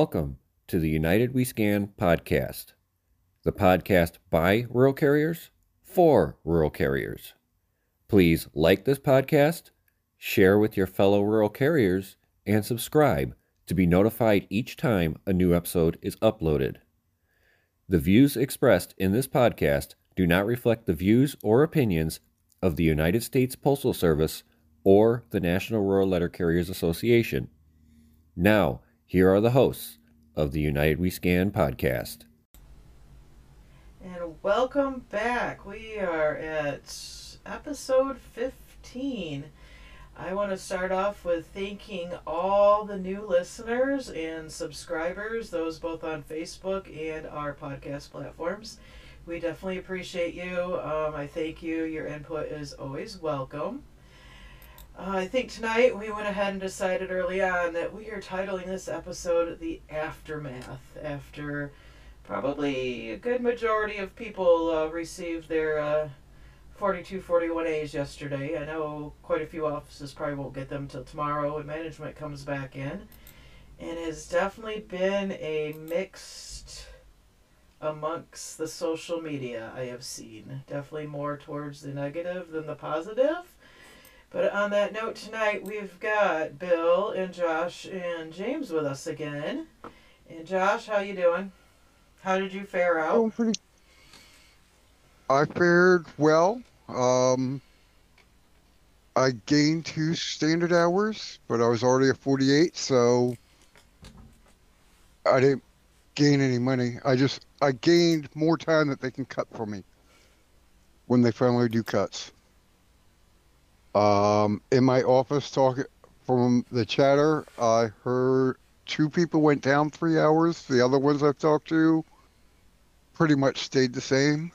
Welcome to the United We Scan podcast, the podcast by rural carriers for rural carriers. Please like this podcast, share with your fellow rural carriers, and subscribe to be notified each time a new episode is uploaded. The views expressed in this podcast do not reflect the views or opinions of the United States Postal Service or the National Rural Letter Carriers Association. Now, here are the hosts of the United We Scan podcast. And welcome back. We are at episode 15. I want to start off with thanking all the new listeners and subscribers, those both on Facebook and our podcast platforms. We definitely appreciate you. Um, I thank you. Your input is always welcome. Uh, I think tonight we went ahead and decided early on that we are titling this episode The Aftermath after probably a good majority of people uh, received their uh, 4241As yesterday. I know quite a few offices probably won't get them till tomorrow when management comes back in. And has definitely been a mixed amongst the social media I have seen. Definitely more towards the negative than the positive. But on that note tonight, we've got Bill and Josh and James with us again. And Josh, how you doing? How did you fare out? Oh, pretty. I fared well. Um, I gained two standard hours, but I was already at 48, so I didn't gain any money. I just I gained more time that they can cut for me when they finally do cuts. Um, in my office, talking from the chatter, I heard two people went down three hours. The other ones I've talked to pretty much stayed the same.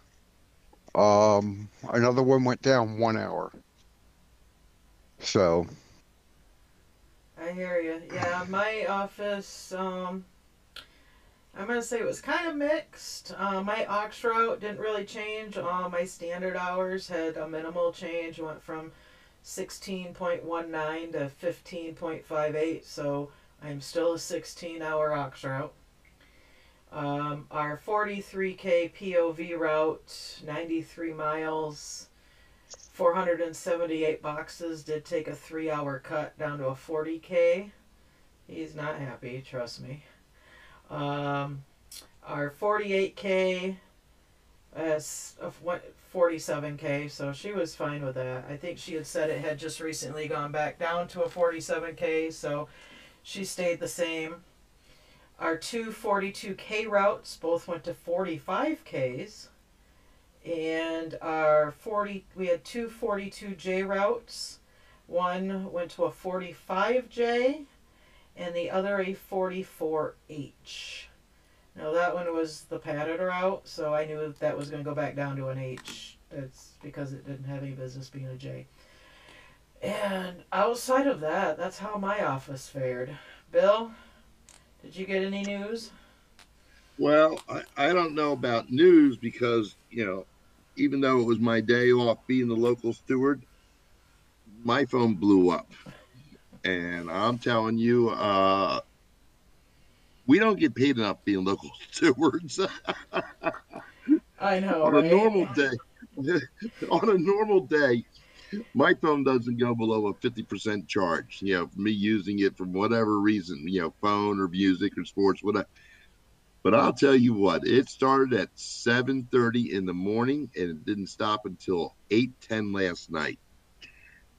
Um, another one went down one hour. So. I hear you. Yeah, my office. Um, I'm gonna say it was kind of mixed. Uh, my aux route didn't really change. My standard hours had a minimal change. Went from sixteen point one nine to fifteen point five eight, so I'm still a sixteen hour aux route. Um, our 43K POV route, 93 miles, 478 boxes, did take a three hour cut down to a 40K. He's not happy, trust me. Um, our 48K, uh, 47 K, so she was fine with that. I think she had said it had just recently gone back down to a 47 K, so she stayed the same. Our two 42 K routes both went to 45 Ks. And our 40, we had two 42 J routes. One went to a 45J and the other a 44H. Now that one was the padded route, so I knew that was going to go back down to an H. That's because it didn't have any business being a J. And outside of that, that's how my office fared. Bill, did you get any news? Well, I, I don't know about news because, you know, even though it was my day off being the local steward, my phone blew up. And I'm telling you, uh, we don't get paid enough being local stewards. I know. on right? a normal day, on a normal day, my phone doesn't go below a 50% charge. You know, for me using it for whatever reason, you know, phone or music or sports, whatever. But I'll tell you what, it started at 7:30 in the morning and it didn't stop until 8:10 last night.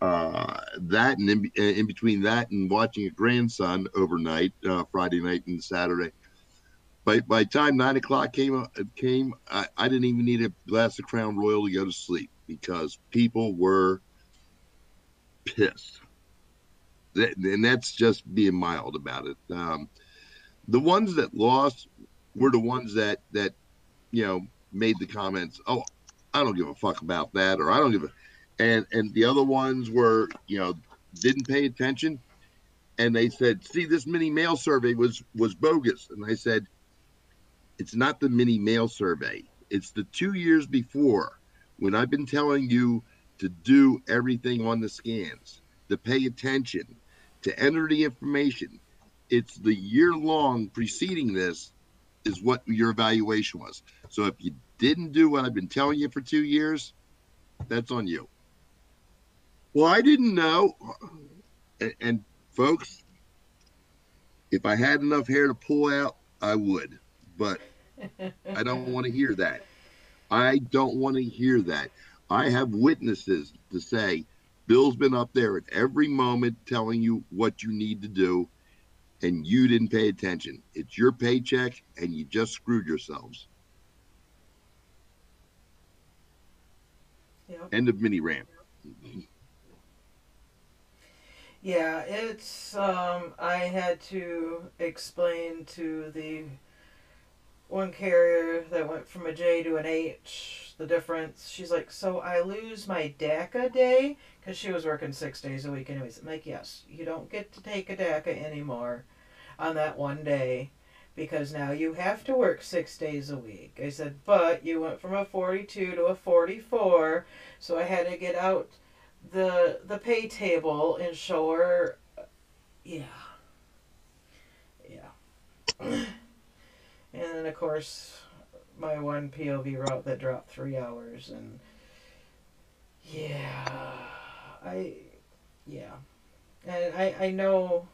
Uh, that and in, in between that and watching a grandson overnight, uh, Friday night and Saturday. By by time nine o'clock came uh, came, I, I didn't even need a glass of Crown Royal to go to sleep because people were pissed. That, and that's just being mild about it. Um, the ones that lost were the ones that that you know made the comments. Oh, I don't give a fuck about that, or I don't give a. And and the other ones were you know didn't pay attention, and they said, "See, this mini mail survey was was bogus." And I said, "It's not the mini mail survey. It's the two years before when I've been telling you to do everything on the scans, to pay attention, to enter the information, It's the year long preceding this is what your evaluation was. So if you didn't do what I've been telling you for two years, that's on you. Well, I didn't know. And, and folks, if I had enough hair to pull out, I would. But I don't want to hear that. I don't want to hear that. I have witnesses to say Bill's been up there at every moment telling you what you need to do, and you didn't pay attention. It's your paycheck, and you just screwed yourselves. Yep. End of mini rant. Yeah, it's um I had to explain to the one carrier that went from a J to an H the difference. She's like, "So I lose my DACA day cuz she was working 6 days a week anyways." I'm like, "Yes, you don't get to take a DACA anymore on that one day." Because now you have to work six days a week. I said, but you went from a 42 to a 44, so I had to get out the the pay table and show her yeah. Yeah. And then of course my one pov route that dropped three hours and yeah i yeah. And i i know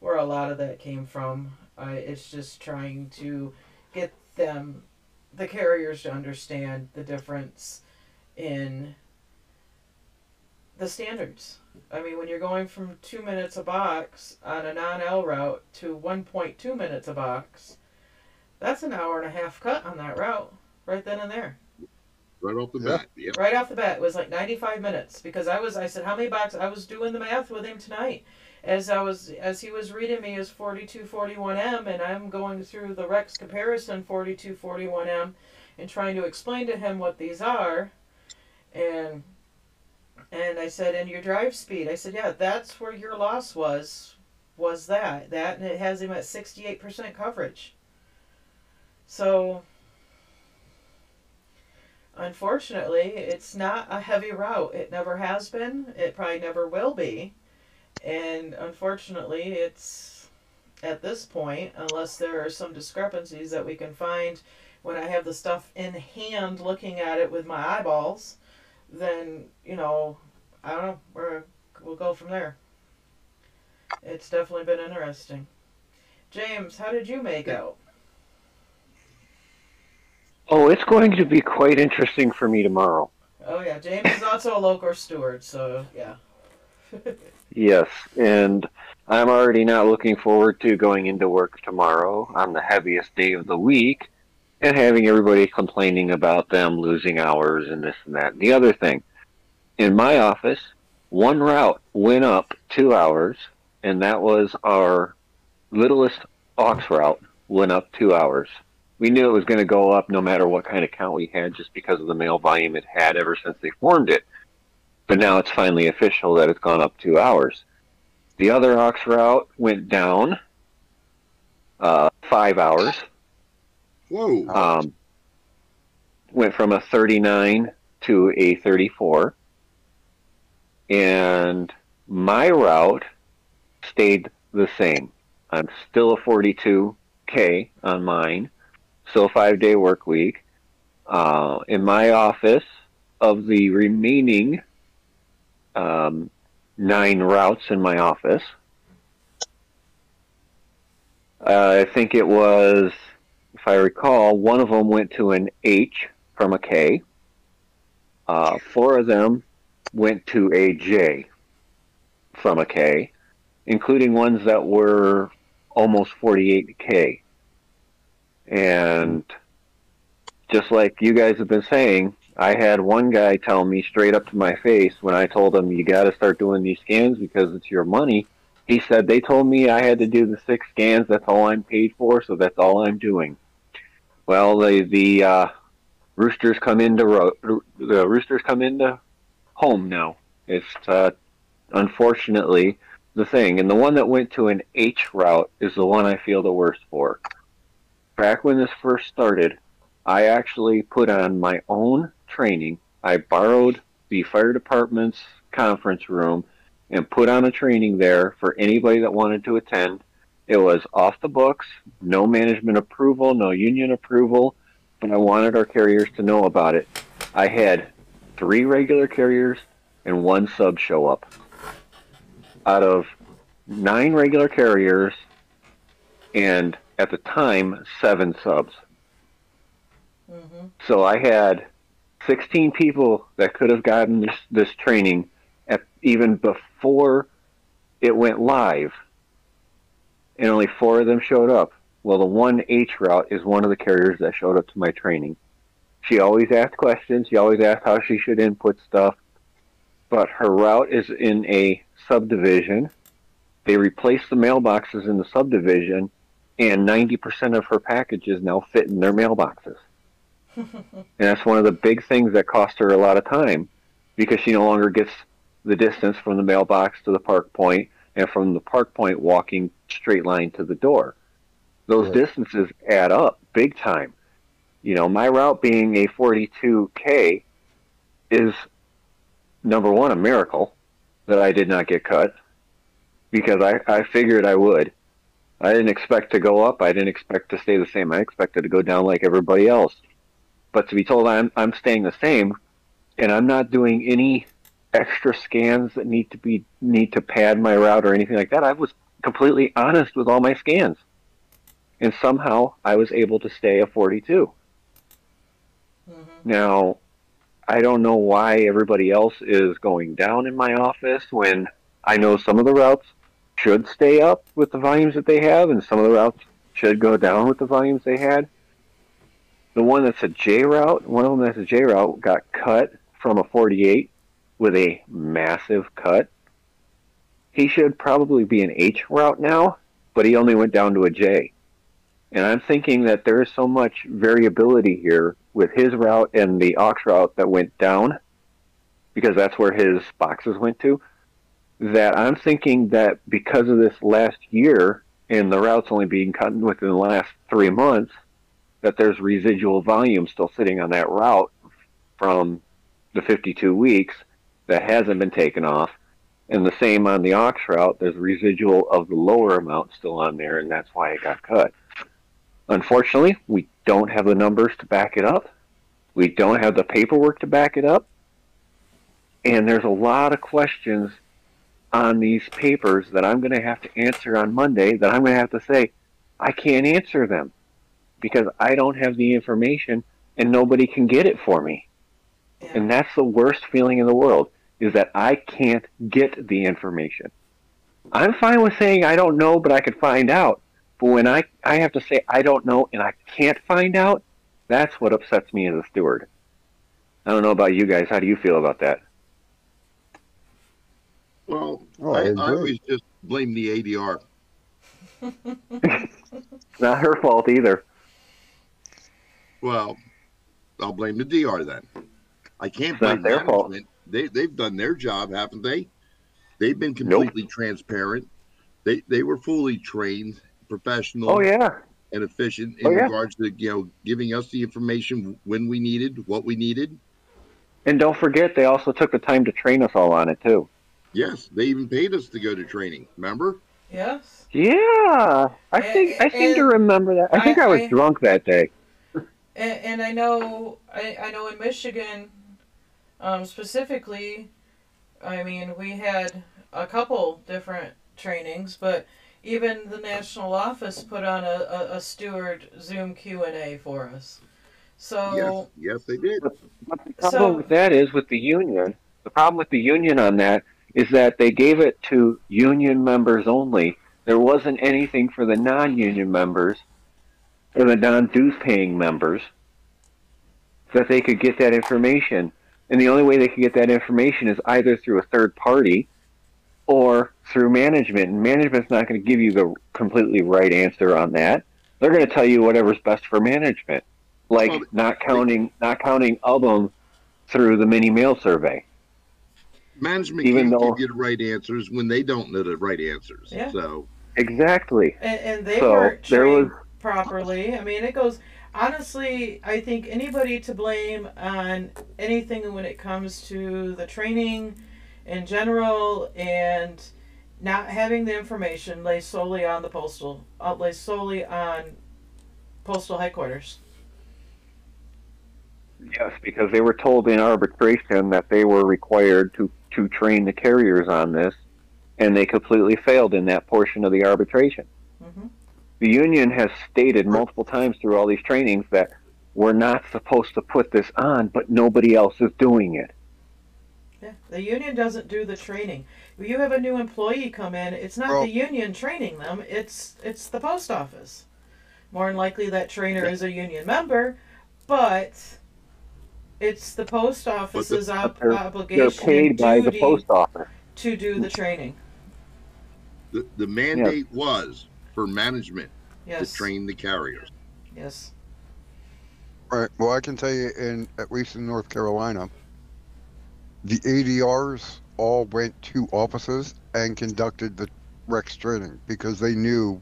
where a lot of that came from. I it's just trying to get them the carriers to understand the difference in the standards. I mean, when you're going from two minutes a box on a non L route to 1.2 minutes a box, that's an hour and a half cut on that route right then and there. Right off the bat. Yep. Right off the bat, it was like 95 minutes because I was, I said, how many boxes? I was doing the math with him tonight as I was, as he was reading me his 4241M and I'm going through the Rex comparison 4241M and trying to explain to him what these are. And Uh-huh. and I said, and your drive speed. I said, yeah, that's where your loss was, was that. That, and it has him at 68% coverage. So, unfortunately, it's not a heavy route. It never has been. It probably never will be. And unfortunately, it's at this point, unless there are some discrepancies that we can find when I have the stuff in hand looking at it with my eyeballs then you know, I don't know. We're we'll go from there. It's definitely been interesting. James, how did you make out? Oh, it's going to be quite interesting for me tomorrow. Oh yeah, James is also a local steward, so yeah. Yes, and I'm already not looking forward to going into work tomorrow on the heaviest day of the week and having everybody complaining about them losing hours and this and that. And the other thing, in my office, one route went up two hours, and that was our littlest aux route went up two hours. We knew it was going to go up no matter what kind of count we had just because of the mail volume it had ever since they formed it. But now it's finally official that it's gone up two hours. The other aux route went down uh, five hours. Whoa. Um, went from a 39 to a 34. And my route stayed the same. I'm still a 42K on mine, still five day work week. Uh, in my office, of the remaining um, nine routes in my office, uh, I think it was I recall, one of them went to an H from a K. Uh, four of them went to a J from a K, including ones that were almost 48K. And just like you guys have been saying, I had one guy tell me straight up to my face when I told him, you got to start doing these scans because it's your money. He said, they told me I had to do the six scans. That's all I'm paid for, so that's all I'm doing. Well, the the uh, roosters come into ro- the roosters come into home now. It's uh, unfortunately the thing, and the one that went to an H route is the one I feel the worst for. Back when this first started, I actually put on my own training. I borrowed the fire department's conference room and put on a training there for anybody that wanted to attend It was off the books, no management approval, no union approval, but I wanted our carriers to know about it. I had three regular carriers and one sub show up. Out of nine regular carriers and at the time, seven subs. Mm-hmm. So I had 16 people that could have gotten this, this training at, even before it went live, and only four of them showed up. Well, the one H route is one of the carriers that showed up to my training. She always asked questions. She always asked how she should input stuff. But her route is in a subdivision. They replaced the mailboxes in the subdivision, and 90% of her packages now fit in their mailboxes. and that's one of the big things that cost her a lot of time because she no longer gets the distance from the mailbox to the park point and from the park point walking straight line to the door. Those Right. distances add up big time. You know, my route being a 42K is number one, a miracle that I did not get cut because I, I figured I would. I didn't expect to go up. I didn't expect to stay the same. I expected to go down like everybody else. But to be told I'm, I'm staying the same and I'm not doing any extra scans that need to be need to pad my route or anything like that. I was completely honest with all my scans. And somehow I was able to stay a 42. Mm-hmm. Now, I don't know why everybody else is going down in my office when I know some of the routes should stay up with the volumes that they have, and some of the routes should go down with the volumes they had. The one that's a J route, one of them that's a J route, got cut from a 48 with a massive cut. He should probably be an H route now, but he only went down to a J. And I'm thinking that there is so much variability here with his route and the Aux route that went down, because that's where his boxes went to, that I'm thinking that because of this last year and the routes only being cut within the last three months, that there's residual volume still sitting on that route from the 52 weeks that hasn't been taken off. And the same on the Aux route, there's residual of the lower amount still on there, and that's why it got cut. Unfortunately, we don't have the numbers to back it up. We don't have the paperwork to back it up. And there's a lot of questions on these papers that I'm going to have to answer on Monday that I'm going to have to say, I can't answer them because I don't have the information and nobody can get it for me. Yeah. And that's the worst feeling in the world is that I can't get the information. I'm fine with saying I don't know, but I could find out. But when I, I have to say I don't know and I can't find out, that's what upsets me as a steward. I don't know about you guys. How do you feel about that? Well, Oh, I, I I always just blame the ADR. Not her fault either. Well, I'll blame the DR then. I can't It's not blame their fault. Management. They they've done their job, haven't they? They've been completely transparent. They they were fully trained, professional, Oh yeah, and efficient in Oh, yeah. regards to you know giving us the information when we needed, what we needed. and don't forget they also took the time to train us all on it too. Yes, they even paid us to go to training. Remember? Yes. Yeah, I think I seem to remember that. I think I- I was I- drunk that day. And, and I know I, I know in Michigan, um, specifically, I mean we had a couple different trainings, but even the national office put on a, a, a steward Zoom Q and A for us. So Yes, yes, they did. But the problem So- with that is with the union. The problem with the union on that is that they gave it to union members only. There wasn't anything for the non-union members or the non-dues paying members that they could get that information. And the only way they could get that information is either through a third party or through management. And management's not going to give you the completely right answer on that. They're going to tell you whatever's best for management, like Well, not counting not counting of them through the mini mail survey. Management Even can't though- give you the right answers when they don't know the right answers. Yeah. So Exactly. and, and they So, weren't there trained was- properly. I mean, it goes. Honestly, I think anybody to blame on anything when it comes to the training in general and not having the information lay solely on the postal, uh, lay solely on postal headquarters. Yes, because they were told in arbitration that they were required to, to train the carriers on this, and they completely failed in that portion of the arbitration. The union has stated multiple times through all these trainings that we're not supposed to put this on, but nobody else is doing it. Yeah, the union doesn't do the training. When you have a new employee come in, it's not Well- the union training them. It's it's the post office. More than likely, that trainer is a union member, but it's the post office's ob- they're- obligation They're paid and by the post office. to do the training. The, the mandate was for management Yes. to train the carriers. Yes. All right. Well, I can tell you, in at least in North Carolina, the ADRs all went to offices and conducted the Rex training because they knew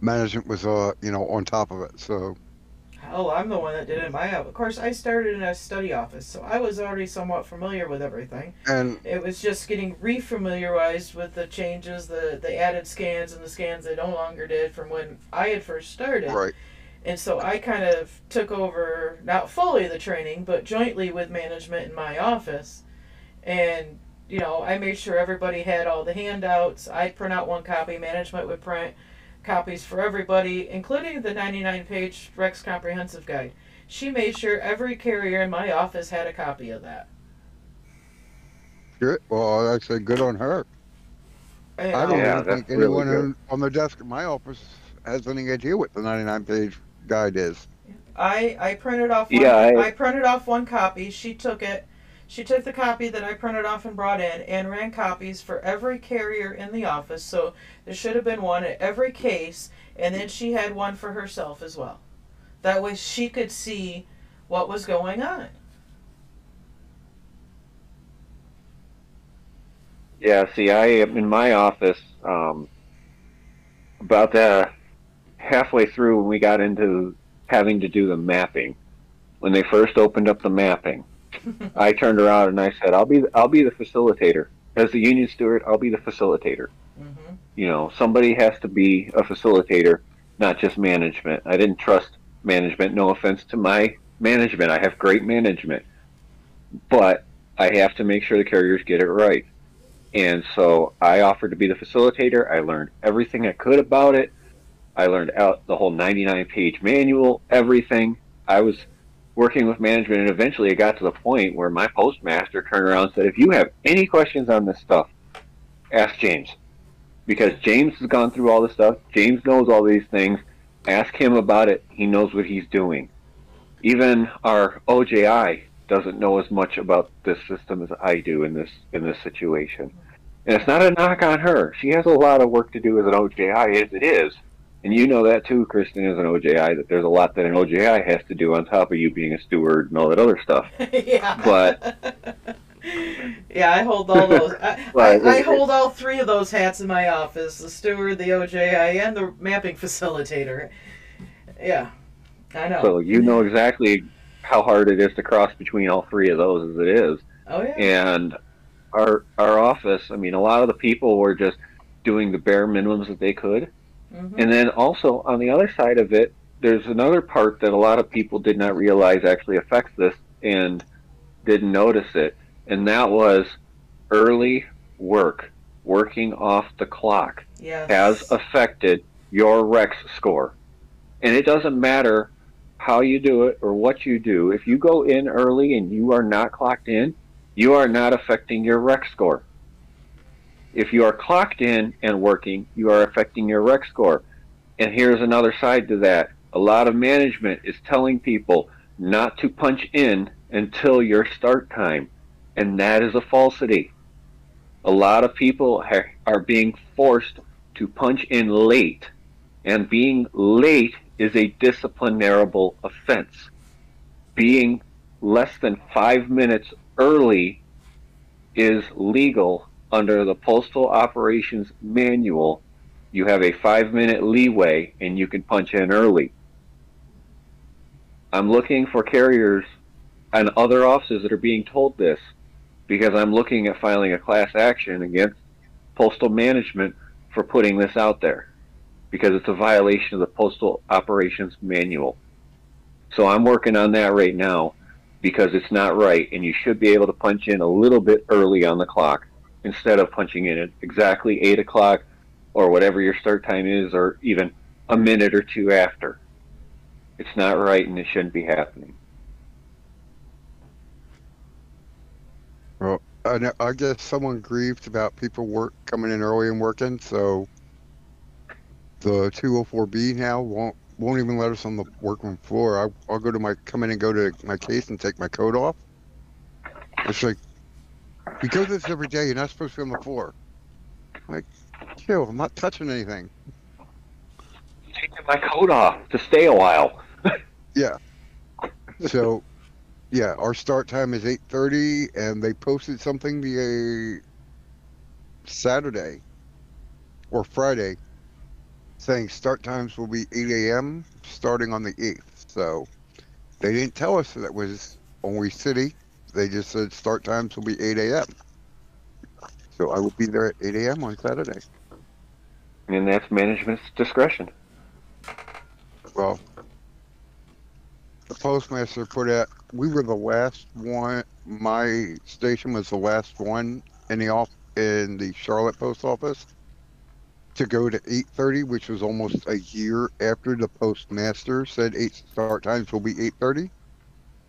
management was, uh, you know, on top of it. So, Hell, I'm the one that did it. in My office. of course, I started in a study office, so I was already somewhat familiar with everything. and It was just getting refamiliarized with the changes, the the added scans and the scans they no longer did from when I had first started. right, And so I kind of took over not fully the training, but jointly with management in my office. And you know, I made sure everybody had all the handouts. I'd print out one copy, management would print copies for everybody, including the 99 page Rex Comprehensive Guide. She made sure every carrier in my office had a copy of that. good. Well, I say good on her. And, I don't Yeah, even think really anyone good. in, on the desk in my office has any idea what the 99 page guide is. I I printed off one, Yeah, I- I printed off one copy. She took it. She took the copy that I printed off and brought in and ran copies for every carrier in the office. So there should have been one at every case and then she had one for herself as well. That way she could see what was going on. Yeah, see, I am in my office um, about the halfway through when we got into having to do the mapping. When they first opened up the mapping, I turned around and I said, "I'll be I'll be the facilitator as the union steward. I'll be the facilitator. hmm You know, somebody has to be a facilitator, not just management. I didn't trust management. No offense to my management. I have great management, but I have to make sure the carriers get it right. And so I offered to be the facilitator. I learned everything I could about it. I learned out the whole 99 page manual, everything. I was working with management, and eventually it got to the point where my postmaster turned around and said, If you have any questions on this stuff, ask James. Because James has gone through all this stuff. James knows all these things. Ask him about it. He knows what he's doing. Even our OJI doesn't know as much about this system as I do in this in this situation. And it's not a knock on her. She has a lot of work to do as an OJI as it is. And you know that too, Kristen, as an OJI, that there's a lot that an OJI has to do on top of you being a steward and all that other stuff. yeah. But- yeah, I hold all those. I, But I, I hold all three of those hats in my office: the steward, the OJI, and the mapping facilitator. Yeah, I know. So you know exactly how hard it is to cross between all three of those as it is. oh yeah. and our our office i mean a lot of the people were just doing the bare minimums that they could hmm and then also on the other side of it there's another part that a lot of people did not realize actually affects this and didn't notice it and that was early work working off the clock Yes. has affected your rex score and it doesn't matter how you do it or what you do if you go in early and you are not clocked in you are not affecting your rec score. If you are clocked in and working, you are affecting your rec score. And here's another side to that. A lot of management is telling people not to punch in until your start time. And that is a falsity. A lot of people ha- are being forced to punch in late. And being late is a disciplinarable offense. Being less than five minutes early is legal under the Postal Operations Manual. You have a five minute leeway and you can punch in early. I'm looking for carriers and other offices that are being told this because I'm looking at filing a class action against postal management for putting this out there because it's a violation of the postal operations manual. So I'm working on that right now because it's not right, and you should be able to punch in a little bit early on the clock instead of punching in at exactly eight o'clock or whatever your start time is, or even a minute or two after. It's not right, and it shouldn't be happening. Well, I, know, I guess someone grieved about people work coming in early and working, so the 204B now won't won't even let us on the workroom floor. I, I'll go to my come in and go to my case and take my coat off. It's like we go this every day. You're not supposed to be on the floor. I'm like, chill. I'm not touching anything. Taking my coat off to stay a while. Yeah. So, yeah, our start time is 8:30, and they posted something the uh, Saturday or Friday saying start times will be 8 a.m. starting on the 8th. So they didn't tell us that was only city. They just said start times will be 8 a.m. So I will be there at 8 a.m. on Saturday. And that's management's discretion. Well, the postmaster put out. We were the last one. My station was the last one in the off in the Charlotte post office to go to 8:30, which was almost a year after the postmaster said eight start times will be 8:30,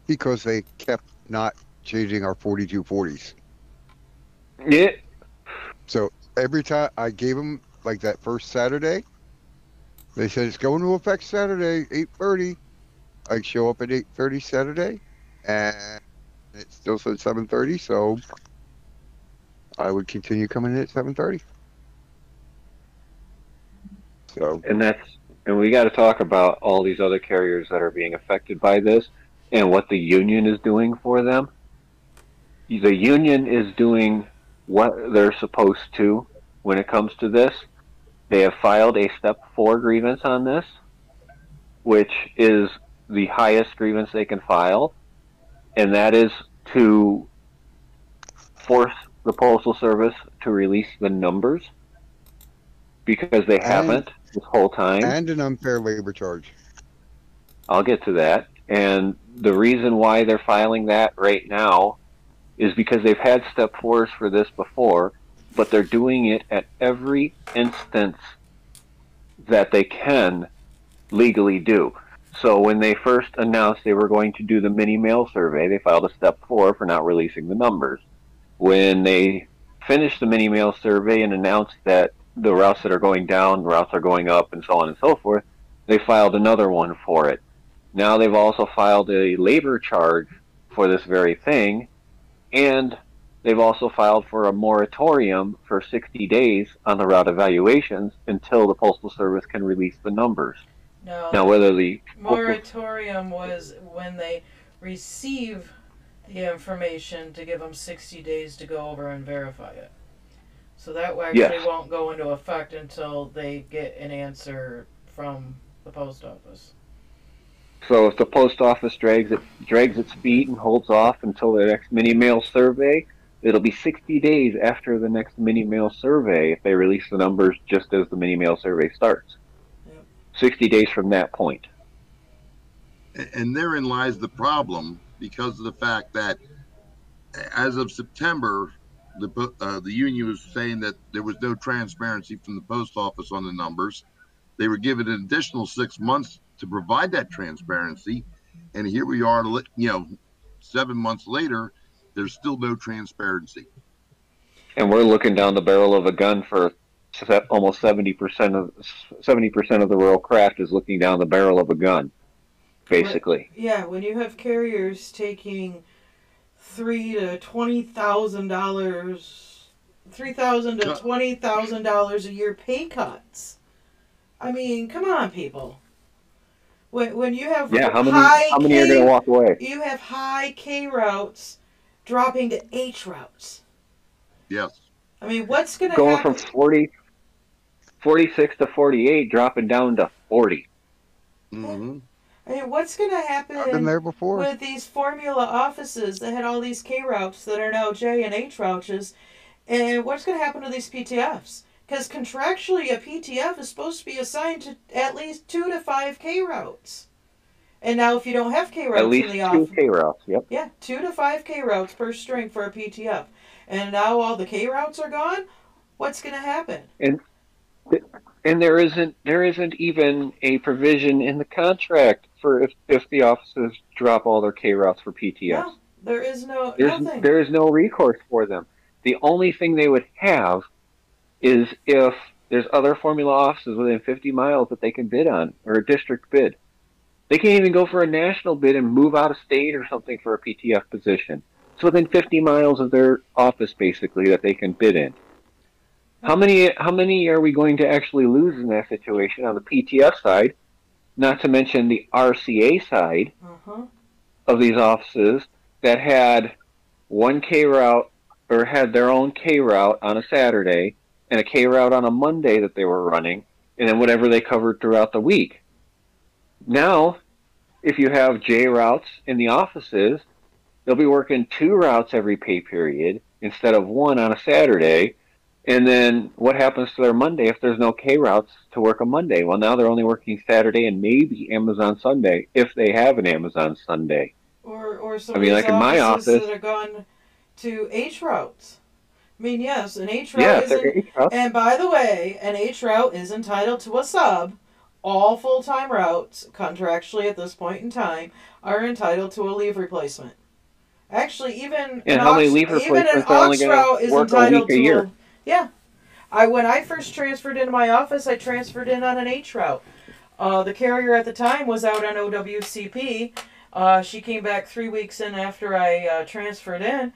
because they kept not changing our 4240s. Yeah. So every time I gave them like that first Saturday, they said it's going to affect Saturday, 8:30. I show up at 8:30 Saturday, and it still said 7:30. So I would continue coming in at 7:30. So and that's and we got to talk about all these other carriers that are being affected by this and what the union is doing for them. The union is doing what they're supposed to when it comes to this. They have filed a step four grievance on this, which is the highest grievance they can file, and that is to force the Postal Service to release the numbers because they haven't this whole time. and an unfair labor charge. I'll get to that. And the reason why they're filing that right now is because they've had step fours for this before, but they're doing it at every instance that they can legally do. So when they first announced they were going to do the mini mail survey, they filed a step four for not releasing the numbers. When they finished the mini mail survey and announced that the routes that are going down, routes are going up, and so on and so forth, they filed another one for it. Now they've also filed a labor charge for this very thing, and they've also filed for a moratorium for 60 days on the route evaluations until the Postal Service can release the numbers. No. Now, whether the moratorium was when they receive the information to give them 60 days to go over and verify it. So that actually Yes. won't go into effect until they get an answer from the post office. So if the post office drags it drags its feet and holds off until the next mini mail survey, it'll be 60 days after the next mini mail survey if they release the numbers just as the mini mail survey starts. Yep. 60 days from that point. And therein lies the problem because of the fact that as of September, the uh, the union was saying that there was no transparency from the post office on the numbers. They were given an additional six months to provide that transparency, and here we are, you know, seven months later, there's still no transparency. And we're looking down the barrel of a gun for almost 70% of 70% of the rural craft is looking down the barrel of a gun basically. Yeah, when you have carriers taking three to twenty thousand dollars, three thousand to twenty thousand dollars a year pay cuts. I mean, come on, people. When when you have Yeah, how many high how many are K, going to walk away? you have high K routes dropping to H routes. Yes. I mean, what's going to Going happen? from 40 46 to 48 dropping down to 40. Mm-hmm. I mean, what's going to happen? I've been there before. with these formula offices that had all these K routes that are now J and H routes, And what's going to happen to these PTFs? Because contractually, a PTF is supposed to be assigned to at least two to five K routes. And now, if you don't have K routes At least in the two off, K routes. Yep. yeah, two to five K routes per string for a PTF. And now all the K routes are gone. What's going to happen? And there isn't there isn't even a provision in the contract for if, if the offices drop all their K routes for PTFs. No, there is no There's nothing. there is no recourse for them. The only thing they would have is if there's other formula offices within 50 miles that they can bid on or a district bid. They can't even go for a national bid and move out of state or something for a PTF position. It's within 50 miles of their office basically that they can bid in. How many how many are we going to actually lose in that situation on the PTF side? Not to mention the RCA side uh-huh. of these offices that had one K route or had their own K route on a Saturday and a K route on a Monday that they were running, and then whatever they covered throughout the week. Now, if you have J routes in the offices, they'll be working two routes every pay period instead of one on a Saturday. And then what happens to their Monday if there's no K routes to work on Monday? Well, now they're only working Saturday and maybe Amazon Sunday if they have an Amazon Sunday. Or or some I mean, like in my office- that are gone to H routes. I mean, yes, an H route Yeah, is in, H routes. and by the way, an H route is entitled to a sub. All full time routes, contractually at this point in time, are entitled to a leave replacement. Actually, even And an how many aux- leave even an replacements are only is work a entitled week a to year? yeah. I when I first transferred into my office, I transferred in on an H route. Uh, the carrier at the time was out on OWCP. Uh, she came back three weeks in after I uh, transferred in.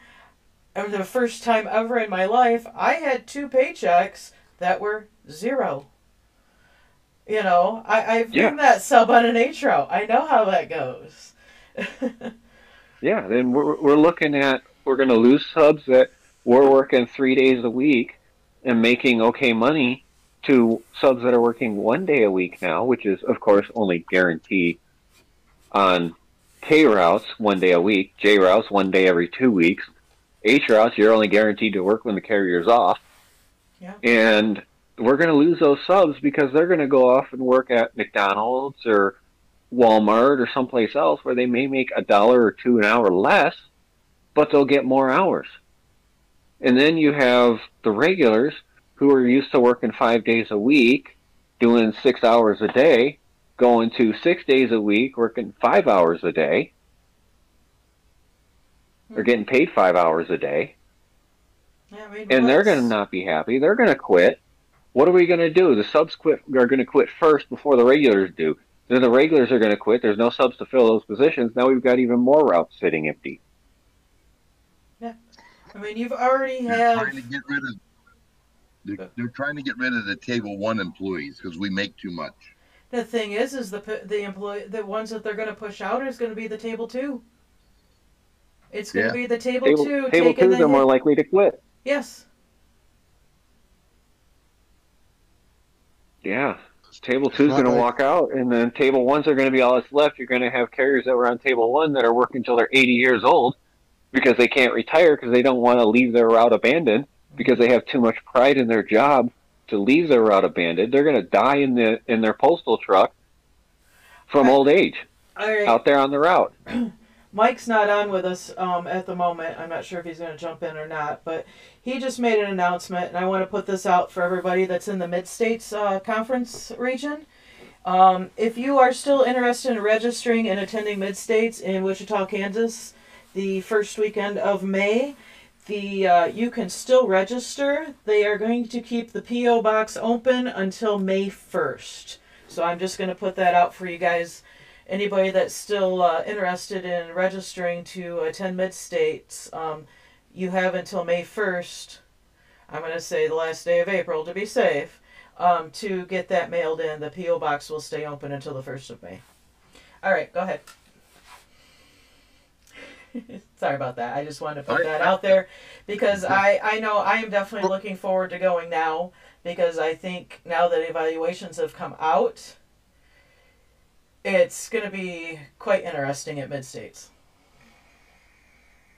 And the first time ever in my life, I had two paychecks that were zero. You know, I, I've Yeah. been that sub on an H route. I know how that goes. Yeah, then we're, we're looking at we're going to lose subs that were working three days a week and making okay money to subs that are working one day a week now, which is of course only guaranteed on K routes one day a week, J routes one day every two weeks, Routes you're only guaranteed to work when the carrier's off. Yeah. And we're going to lose those subs because they're going to go off and work at McDonald's or Walmart or someplace else where they may make a dollar or two an hour less, but they'll get more hours. And then you have the regulars who are used to working five days a week, doing six hours a day, going to six days a week, working five hours a day. They're getting paid five hours a day, Yeah, I mean, and they're going to not be happy. They're going to quit. What are we going to do? The subs quit are going to quit first before the regulars do. Then the regulars are going to quit. There's no subs to fill those positions. Now we've got even more routes sitting empty. Yeah, I mean, you've already They're have trying to get rid of. They're, they're trying to get rid of the table one employees because we make too much. The thing is, is the the employee the ones that they're going to push out is going to be the table two. It's going to Yeah. be the table, Table, two table taking twos the are more likely to quit. yes. Yeah. Table two's not going to walk out, and then table ones are going to be all that's left. You're going to have carriers that were on table one that are working until they're 80 years old because they can't retire because they don't want to leave their route abandoned because they have too much pride in their job to leave their route abandoned. They're going to die in the in their postal truck from Right. old age All right. out there on the route. Mike's not on with us um, at the moment. I'm not sure if he's going to jump in or not, but he just made an announcement, and I want to put this out for everybody that's in the Mid States uh, Conference region. Um, if you are still interested in registering and attending Mid States in Wichita, Kansas, the first weekend of May, the uh, you can still register. They are going to keep the PO box open until May 1st. So I'm just going to put that out for you guys anybody that's still uh, interested in registering to attend Mid States, um, you have until May 1st, I'm going to say the last day of April to be safe, um, to get that mailed in. The P.O. box will stay open until the 1st of May. All right, go ahead. Sorry about that. I just wanted to put that out there because I, I know I am definitely looking forward to going now because I think now that evaluations have come out, it's going to be quite interesting at Mid States.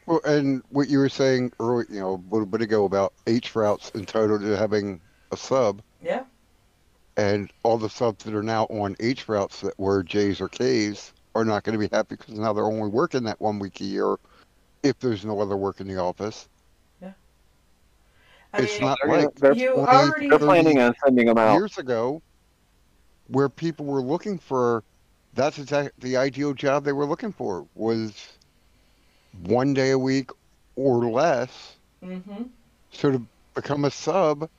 Well, and what you were saying earlier, you know, a little bit ago about H routes in total to having a sub, Yeah. and all the subs that are now on H routes that were J's or K's are not going to be happy because now they're only working that one week a year if there's no other work in the office. I it's mean, not They're, like they're, you 20, already- they're planning on sending them out. years ago where people were looking for that's exactly the ideal job they were looking for was one day a week or less hmm so to become a sub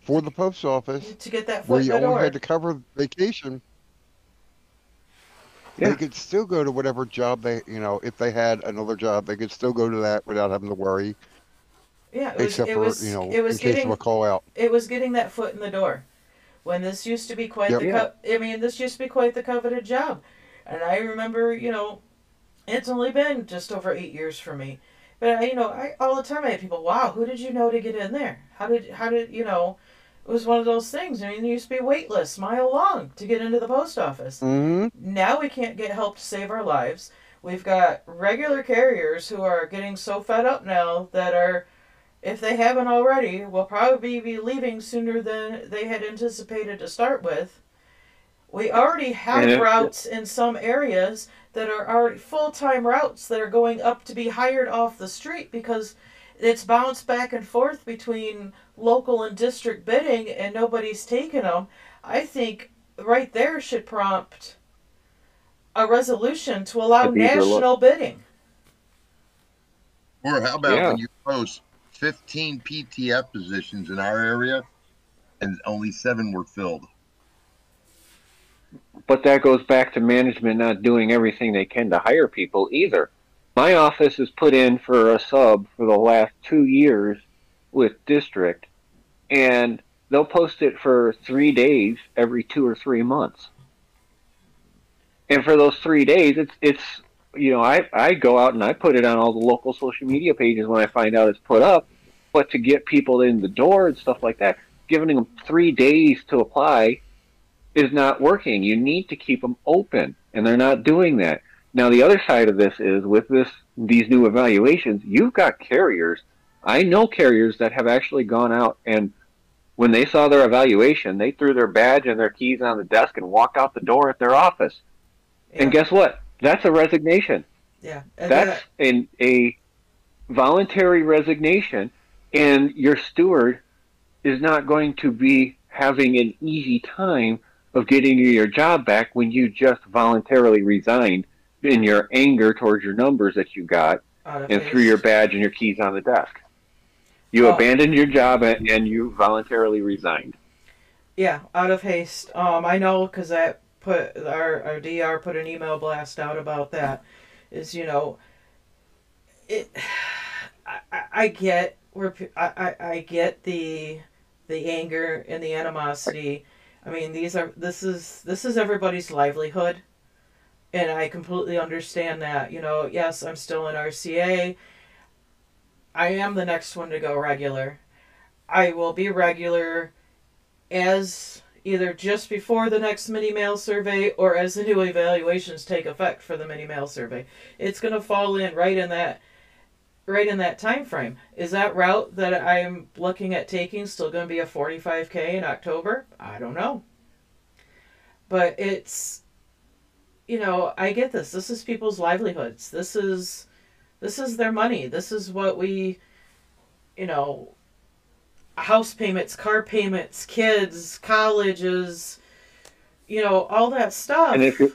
for the post office to get that where you the only door. had to cover vacation Yeah. they could still go to whatever job they you know if they had another job they could still go to that without having to worry yeah, it was, except it for was, you know it was in case of a call out it was getting that foot in the door. When this used to be quite Yep. the, co- I mean, this used to be quite the coveted job, and I remember, you know, it's only been just over eight years for me, but I, you know, I all the time I had people, wow, who did you know to get in there? How did, how did, you know, it was one of those things. I mean, there used to be wait lists mile long to get into the post office. mm-hmm. Now we can't get help to save our lives. We've got regular carriers who are getting so fed up now that are, if they haven't already, will probably be leaving sooner than they had anticipated to start with. We already have And if- routes in some areas that are already full time routes that are going up to be hired off the street because it's bounced back and forth between local and district bidding and nobody's taking them. I think right there should prompt a resolution to allow To be overlooked. national bidding. Or how about Yeah. when you post 15 PTF positions in our area and only seven were filled? But that goes back to management not doing everything they can to hire people either. My office has put in for a sub for the last two years with district, and they'll post it for three days every two or three months. And for those three days, it's it's you know I I go out and I put it on all the local social media pages when I find out it's put up, but to get people in the door and stuff like that, giving them three days to apply is not working. You need to keep them open, and they're not doing that. Now, the other side of this is with this these new evaluations, you've got carriers. I know carriers that have actually gone out and when they saw their evaluation, they threw their badge and their keys on the desk and walked out the door at their office. And guess what? That's a resignation. Yeah. And That's an, a voluntary resignation, and your steward is not going to be having an easy time of getting your job back when you just voluntarily resigned in your anger towards your numbers that you got that and threw your badge and your keys on the desk. You Oh. abandoned your job and, and you voluntarily resigned. Yeah, out of haste. Um, I know because I put our our DR put an email blast out about that. Is you know, it. I, I, get where I I get the the anger and the animosity. I mean, these are this is this is everybody's livelihood, and I completely understand that. You know, yes, I'm still in RCA. I am the next one to go regular. I will be regular as either just before the next mini mail survey or as the new evaluations take effect for the mini mail survey. It's going to fall in right in that right in that time frame. Is that route that I'm looking at taking still going to be a 45k in October? I don't know. But it's you know, I get this. This is people's livelihoods. This is this is their money. This is what we you know, house payments, car payments, kids, colleges, you know, all that stuff. And if you're,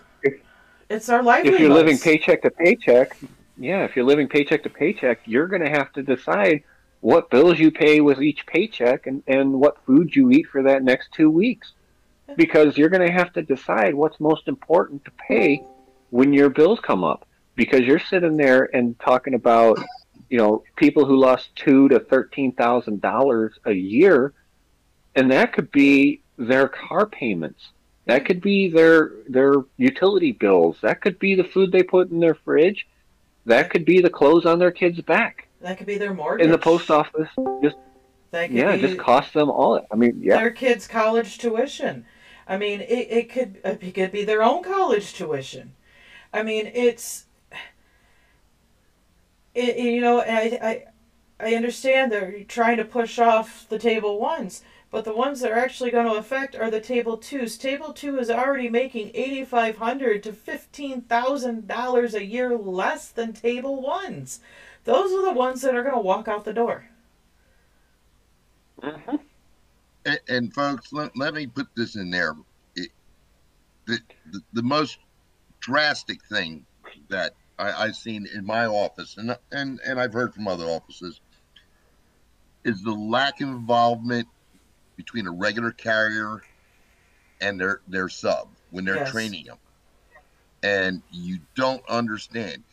it's our livelihood. if you're living paycheck to paycheck, yeah, if you're living paycheck to paycheck, you're going to have to decide what bills you pay with each paycheck and, and what food you eat for that next two weeks. Because you're going to have to decide what's most important to pay when your bills come up. Because you're sitting there and talking about, you know, people who lost two to thirteen thousand dollars a year, and that could be their car payments. That could be their their utility bills. That could be the food they put in their fridge. That could be the clothes on their kids' back. that could be their mortgage. In the post office just That could yeah, just costs them all. I mean, yeah, their kids' college tuition. I mean, it, it could it could be their own college tuition. I mean, it's it, you know, I, I, I understand they're trying to push off the table ones, but the ones that are actually going to affect are the table twos. Table two is already making eighty five hundred to fifteen thousand dollars a year less than table ones. Those are the ones that are going to walk out the door. Mm-hmm. And, and folks, let, let me put this in there. It, the, the, the most drastic thing that I, I've seen in my office, and, and, and I've heard from other offices, is the lack of involvement between a regular carrier and their, their sub when they're Yes. training them. And you don't understand.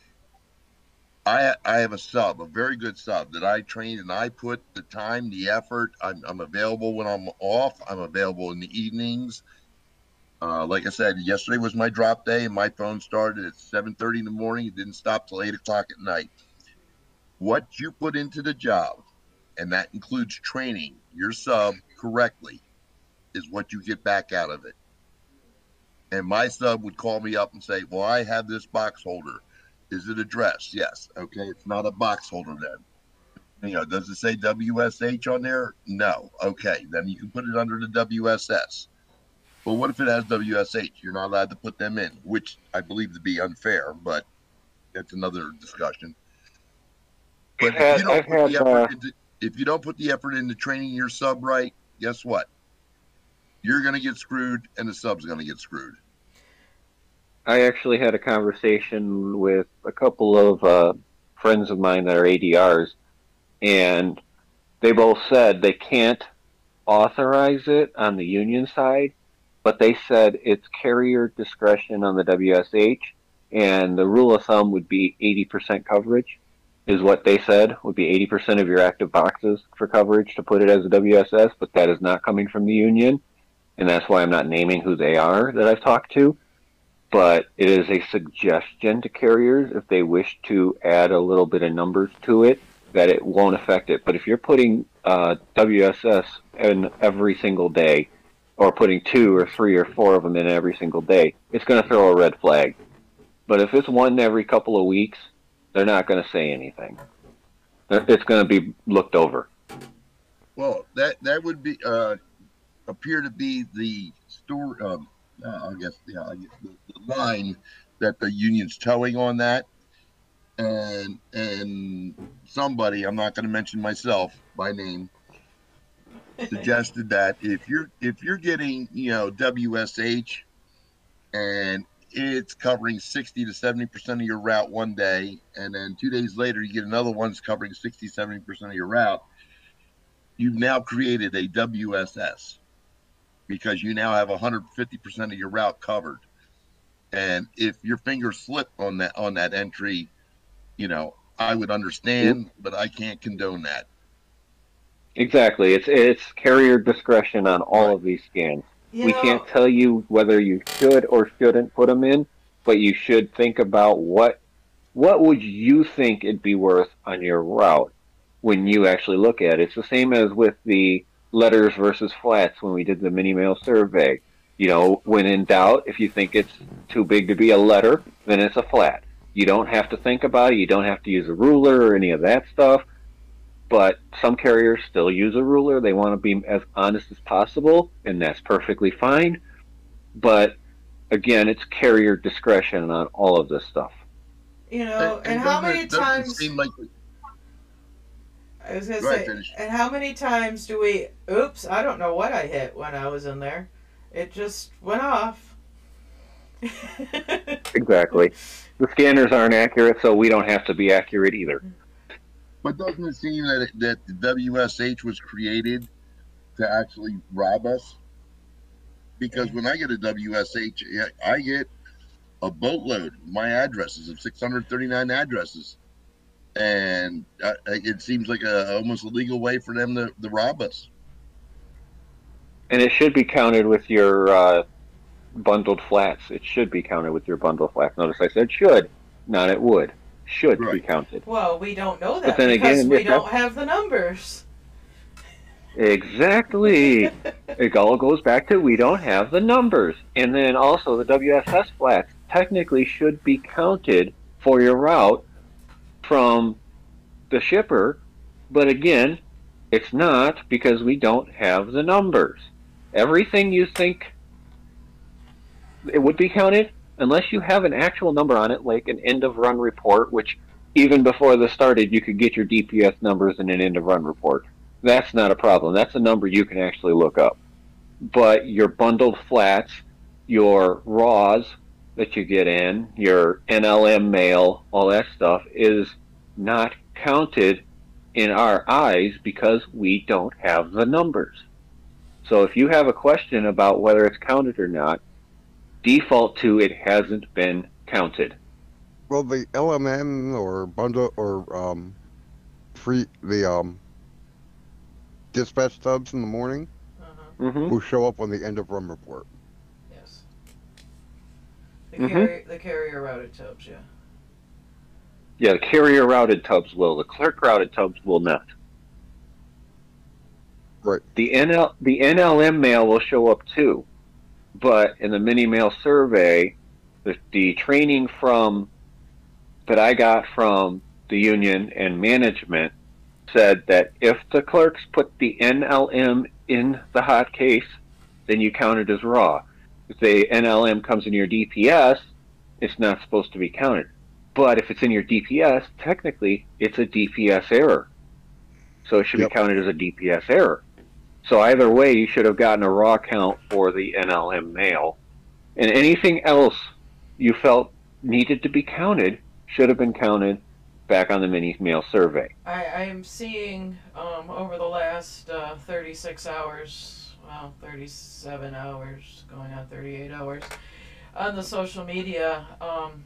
I I have a sub, a very good sub that I train and I put the time, the effort. I'm, I'm available when I'm off. I'm available in the evenings. Uh, like I said, yesterday was my drop day, my phone started at 7:30 in the morning. It didn't stop till eight o'clock at night. What you put into the job, and that includes training your sub correctly, is what you get back out of it. And my sub would call me up and say, "Well, I have this box holder." Is it addressed? Yes. Okay. It's not a box holder then. You know, does it say WSH on there? No. Okay. Then you can put it under the WSS. But what if it has WSH? You're not allowed to put them in, which I believe to be unfair, but that's another discussion. But I've if you don't had- put I've the effort uh, into, if you don't put the effort into training your sub right, guess what? You're going to get screwed, and the sub's going to get screwed. I actually had a conversation with a couple of uh, friends of mine that are ADRs, and they both said they can't authorize it on the union side, but they said it's carrier discretion on the WSH, and the rule of thumb would be 80% coverage, is what they said, would be 80% of your active boxes for coverage to put it as a WSS, but that is not coming from the union, and that's why I'm not naming who they are that I've talked to but it is a suggestion to carriers if they wish to add a little bit of numbers to it that it won't affect it. But if you're putting uh, WSS in every single day, or putting two or three or four of them in every single day, it's going to throw a red flag. But if it's one every couple of weeks, they're not going to say anything. It's going to be looked over. Well, that that would be uh, appear to be the store. Um, uh, I guess the line that the union's towing on that, and and somebody I'm not going to mention myself by name suggested that if you're if you're getting you know WSH and it's covering 60 to 70 percent of your route one day and then two days later you get another one's covering 60 70 percent of your route you've now created a WSS because you now have 150% of your route covered. And if your finger slip on that on that entry, you know, I would understand, but I can't condone that. Exactly. It's it's carrier discretion on all of these scans. You we know, can't tell you whether you should or shouldn't put them in, but you should think about what what would you think it'd be worth on your route when you actually look at it. It's the same as with the letters versus flats when we did the mini mail survey. You know, when in doubt, if you think it's too big to be a letter, then it's a flat. You don't have to think about it. You don't have to use a ruler or any of that stuff. But some carriers still use a ruler. They want to be as honest as possible, and that's perfectly fine. But again, it's carrier discretion on all of this stuff. you know, It- and it how many it times? seem like I was gonna Go say, finish. and how many times do we? Oops, I don't know what I hit when I was in there. It just went off. Exactly. The scanners aren't accurate, so we don't have to be accurate either. But doesn't it seem that it, that the WSH was created to actually rob us? Because when I get a WSH, I get a boatload. My addresses of 639 addresses, and uh, it seems like a almost a legal way for them to, to rob us. And it should be counted with your uh, bundled flats. It should be counted with your bundled flats. Notice I said should, not it would. Should be counted. well, we don't know that But then because again, we if don't have the numbers. Exactly. it all goes back to we don't have the numbers. And then also the WSS flats technically should be counted for your route from the shipper, but again, it's not because we don't have the numbers. Everything you think it would be counted, unless you have an actual number on it, like an end of run report, which even before this started, you could get your DPS numbers in an end of run report. That's not a problem. That's a number you can actually look up. But your bundled flats, your raws that you get in, your NLM mail, all that stuff is not counted in our eyes because we don't have the numbers. So if you have a question about whether it's counted or not, default to it hasn't been counted. Well, the LMN or bundle or um, free the um, dispatch stubs in the morning Uh-huh. hmm will show up on the end of run report. Yes. The, Mhm. carrier, the carrier routed tubs, yeah. Yeah, the carrier routed tubs will. The clerk routed tubs will not. Right. The NL the NLM mail will show up too, but in the mini mail survey, the, the training from that I got from the union and management said that if the clerks put the NLM in the hot case, then you count it as raw. If the NLM comes in your DPS, it's not supposed to be counted. But if it's in your DPS, technically it's a DPS error. So it should Yep. be counted as a DPS error. So either way, you should have gotten a raw count for the NLM mail. And anything else you felt needed to be counted should have been counted back on the mini mail survey. I, I'm seeing um, over the last uh, 36 hours, well, 37 hours, going on 38 hours, on the social media, um,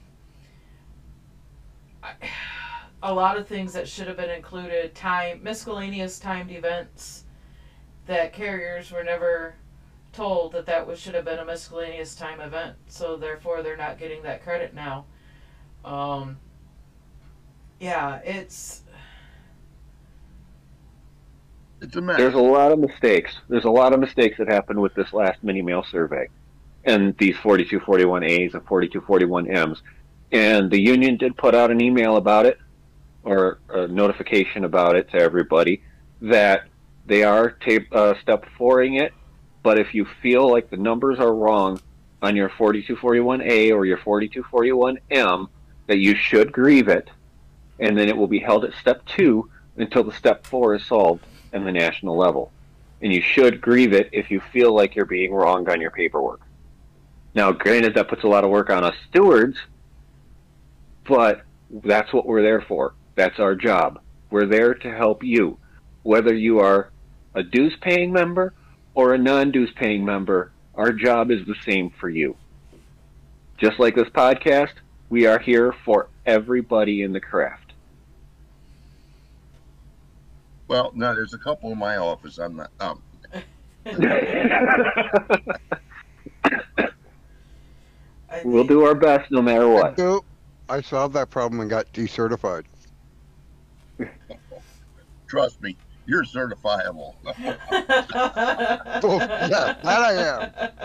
I, a lot of things that should have been included, time, miscellaneous timed events that carriers were never told that that was, should have been a miscellaneous time event, so therefore they're not getting that credit now. Um, yeah, it's It's a mess. There's a lot of mistakes. There's a lot of mistakes that happened with this last mini mail survey and these 4241As and 4241Ms. And the union did put out an email about it or a notification about it to everybody that they are tape, uh, step fouring it. But if you feel like the numbers are wrong on your 4241A or your 4241M, that you should grieve it, and then it will be held at step two until the step four is solved and the national level. And you should grieve it if you feel like you're being wronged on your paperwork. Now, granted, that puts a lot of work on us stewards, but that's what we're there for. That's our job. We're there to help you. Whether you are a dues paying member or a non dues paying member, our job is the same for you. Just like this podcast, we are here for everybody in the craft. well, no, there's a couple in my office. I'm not. Um, I we'll do our best no matter what. So I solved that problem and got decertified. trust me, you're certifiable. Oh, yeah, that I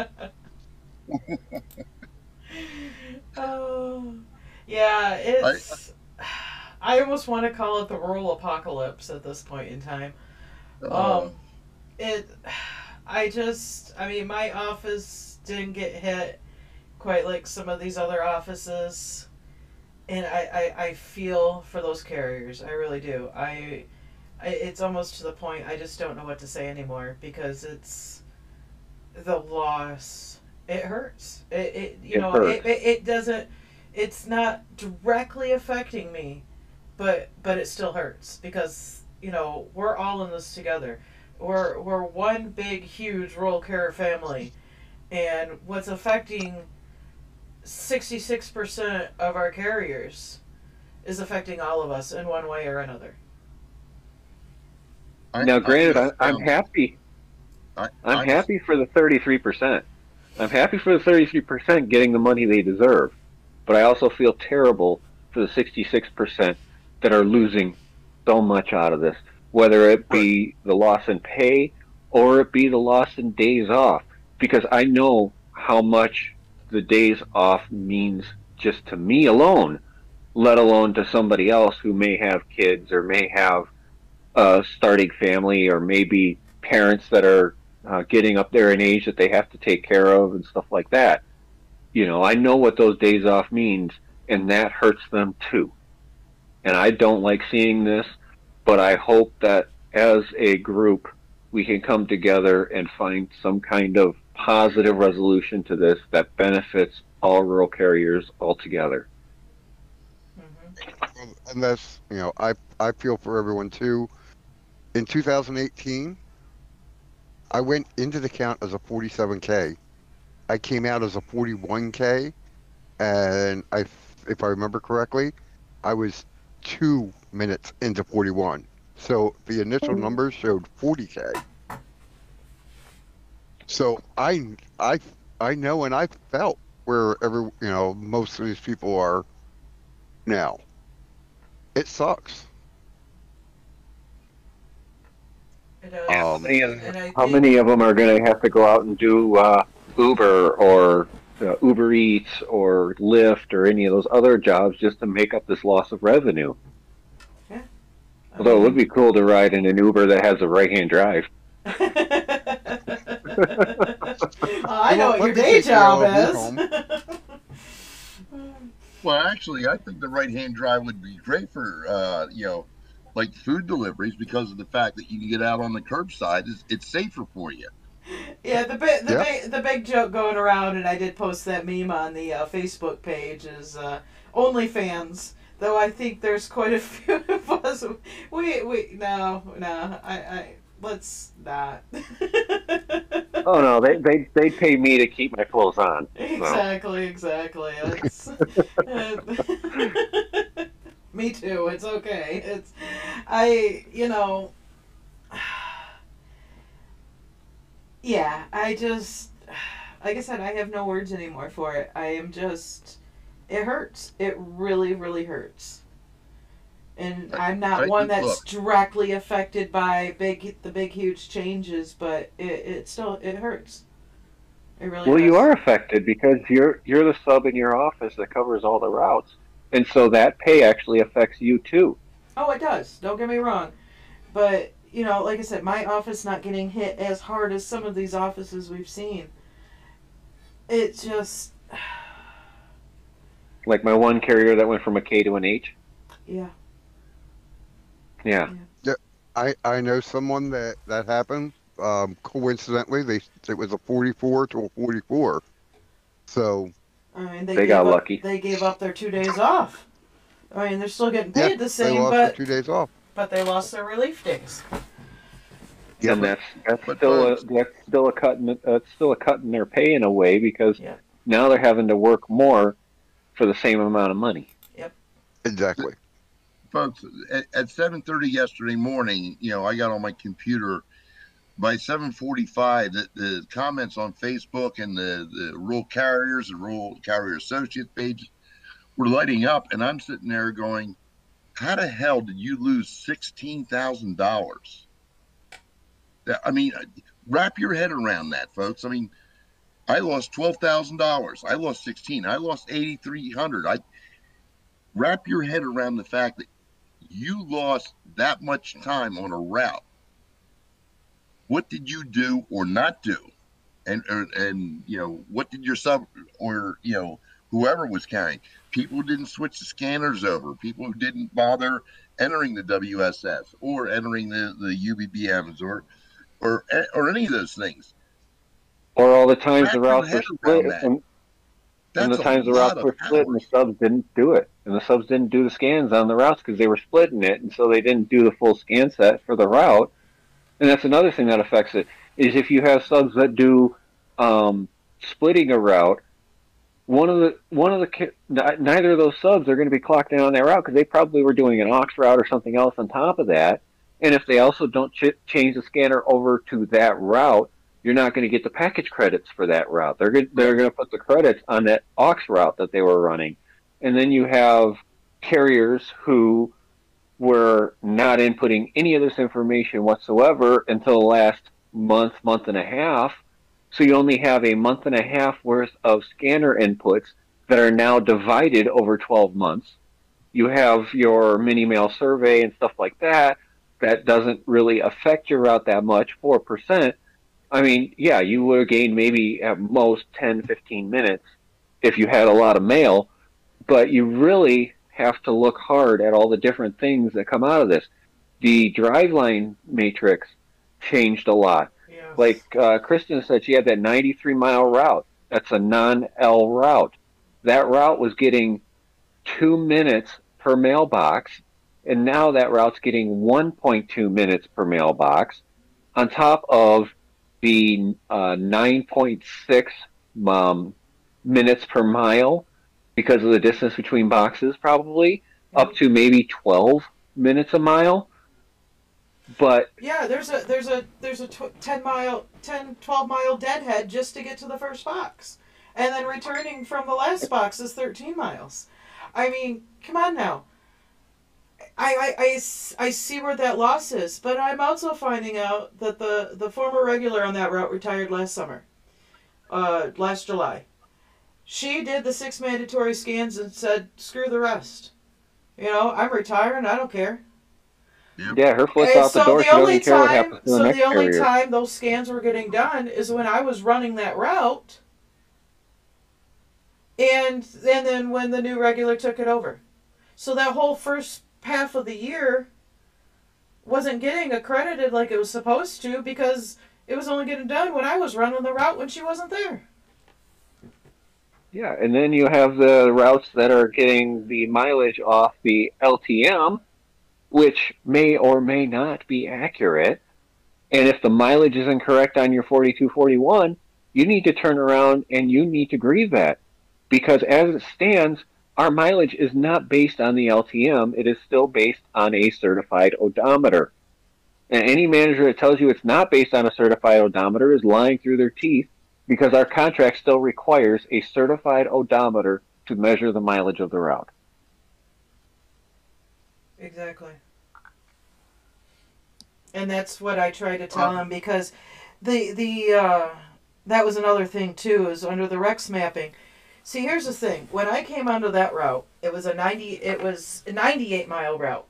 am. oh, yeah, it's. I, almost want to call it the rural apocalypse at this point in time. Uh, Um, it. I just. I mean, my office didn't get hit quite like some of these other offices, and I, I, I feel for those carriers. I really do. I, I. It's almost to the point I just don't know what to say anymore because it's the loss. It hurts. It, it you It know it, it, it doesn't. It's not directly affecting me, but but it still hurts because you know we're all in this together. We're we're one big huge rural care family, and what's affecting sixty six percent of our carriers is affecting all of us in one way or another. I- Now, granted, I, I am happy. I, I'm I happy for the 33%. I'm happy for the 33% getting the money they deserve, but I also feel terrible for the 66% that are losing so much out of this, whether it be the loss in pay or it be the loss in days off, because I know how much the days off means just to me alone. let alone to somebody else who may have kids or may have a starting family or maybe parents that are uh, getting up there in age that they have to take care of and stuff like that. You know, I know what those days off means, and that hurts them too. And I don't like seeing this, but I hope that as a group, we can come together and find some kind of positive resolution to this that benefits all rural carriers altogether. Mhm. and that's you know I I feel for everyone too. In 2018, I went into the count as a 47k. I came out as a 41k, and I, if I remember correctly, I was two minutes into 41. So the initial mm-hmm. numbers showed 40k. So I I I know and I felt where every you know most of these people are now. It sucks. It does. Um, And And I how many of them are going to have to go out and do uh, Uber or uh, Uber Eats or Lyft or any of those other jobs just to make up this loss of revenue? Although it would be cool to ride in an Uber that has a right-hand drive. Uh, I know Well, what your day job is. Well, actually, I think the right-hand drive would be great for uh, you know, like food deliveries because of the fact that you can get out on the curbside. It's, it's safer for you. yeah, the big the Yeah. big the big joke going around, and I did post that meme on the uh, Facebook page is uh, OnlyFans. Though I think there's quite a few of us. We we no no I I let's not. Oh no, they they they pay me to keep my clothes on. Exactly, exactly. It's, me too. It's okay. It's I, you know, yeah, I just like I said I have no words anymore for it. I am just it hurts. It really really hurts. And I'm not I- one that's look. directly affected by big the big huge changes, but it, it still it hurts. It really Well, you are affected because you're you're the sub in your office that covers all the routes, and so that pay actually affects you too. Oh, it does. Don't get me wrong. But, you know, like I said, my office not getting hit as hard as some of these offices we've seen. It just, Like my one carrier that went from a K to an H. yeah. Yeah. I, I know someone that that happened. Um, coincidentally, they it was a 44 to a 44. So I mean, they, They got up, lucky. They gave up their two days off. I mean, they're still getting yeah, paid the they same, lost but their two days off. but they lost their relief days. Yeah, and that's that's but still a, that's still a cut in the- that's still a cut in their pay in a way because Yeah. now they're having to work more for the same amount of money. Yep. Exactly. folks at, at 7.30 yesterday morning you know i got on my computer by 7.45 the, the comments on facebook and the, the rural carriers and rural carrier associates page were lighting up and i'm sitting there going how the hell did you lose $16000 i mean uh, wrap your head around that folks. I mean i lost $12000 i lost 16 i lost 8300 i wrap your head around the fact that you lost that much time on a route. What did you do or not do? And or, and you know what did your sub or you know whoever was carrying? People who didn't switch the scanners over. People who didn't bother entering the WSS or entering the the UBBMs or or or any of those things. Or all the times the routes were split, that. and, and the times the routes were split, and the subs didn't do it, and the subs didn't do the scans on the routes because they were splitting it, and so they didn't do the full scan set for the route. And that's another thing that affects it is if you have subs that do um, splitting a route. One of the one of the neither of those subs are going to be clocked in on that route because they probably were doing an aux route or something else on top of that. And if they also don't ch- change the scanner over to that route, you're not going to get the package credits for that route. They're good, they're going to put the credits on that aux route that they were running, and then you have carriers who were not inputting any of this information whatsoever until the last month, month and a half. So you only have a month and a half worth of scanner inputs that are now divided over 12 months. you have your mini mail survey and stuff like that. That doesn't really affect your route that much, 4%. I mean, yeah, you would have gained maybe at most 10, 15 minutes if you had a lot of mail, but you really have to look hard at all the different things that come out of this. The driveline matrix changed a lot. Like uh, Kristen said, she had that 93 mile route. That's a non L route. That route was getting two minutes per mailbox, and now that route's getting 1.2 minutes per mailbox, on top of the uh, 9.6 um, minutes per mile because of the distance between boxes, probably up to maybe 12 minutes a mile. But Yeah, there's a there's a there's a tw- 10 mile 10 12 mile deadhead just to get to the first box. And then returning from the last box is 13 miles. I mean, come on now. I, I, I, I see where that loss is, but I'm also finding out that the, the former regular on that route retired last summer, uh, last July. She did the six mandatory scans and said, screw the rest. You know, I'm retiring, I don't care. yeah, her foot's And out the door. She doesn't care what happens to the so next the only carrier. time those scans were getting done is when I was running that route, and and then when the new regular took it over. So that whole first half of the year wasn't getting accredited like it was supposed to because it was only getting done when I was running the route when she wasn't there. Yeah, and then you have the routes that are getting the mileage off the LTM, which may or may not be accurate. And if the mileage is incorrect on your 4241, you need to turn around and you need to grieve that. Because as it stands, our mileage is not based on the LTM, it is still based on a certified odometer. And any manager that tells you it's not based on a certified odometer is lying through their teeth because our contract still requires a certified odometer to measure the mileage of the route. Exactly. And that's what I try to tell him because the the uh, that was another thing too is under the RRECS mapping. See, here's the thing. When I came onto that route, it was a 90 it was a 98 mile route.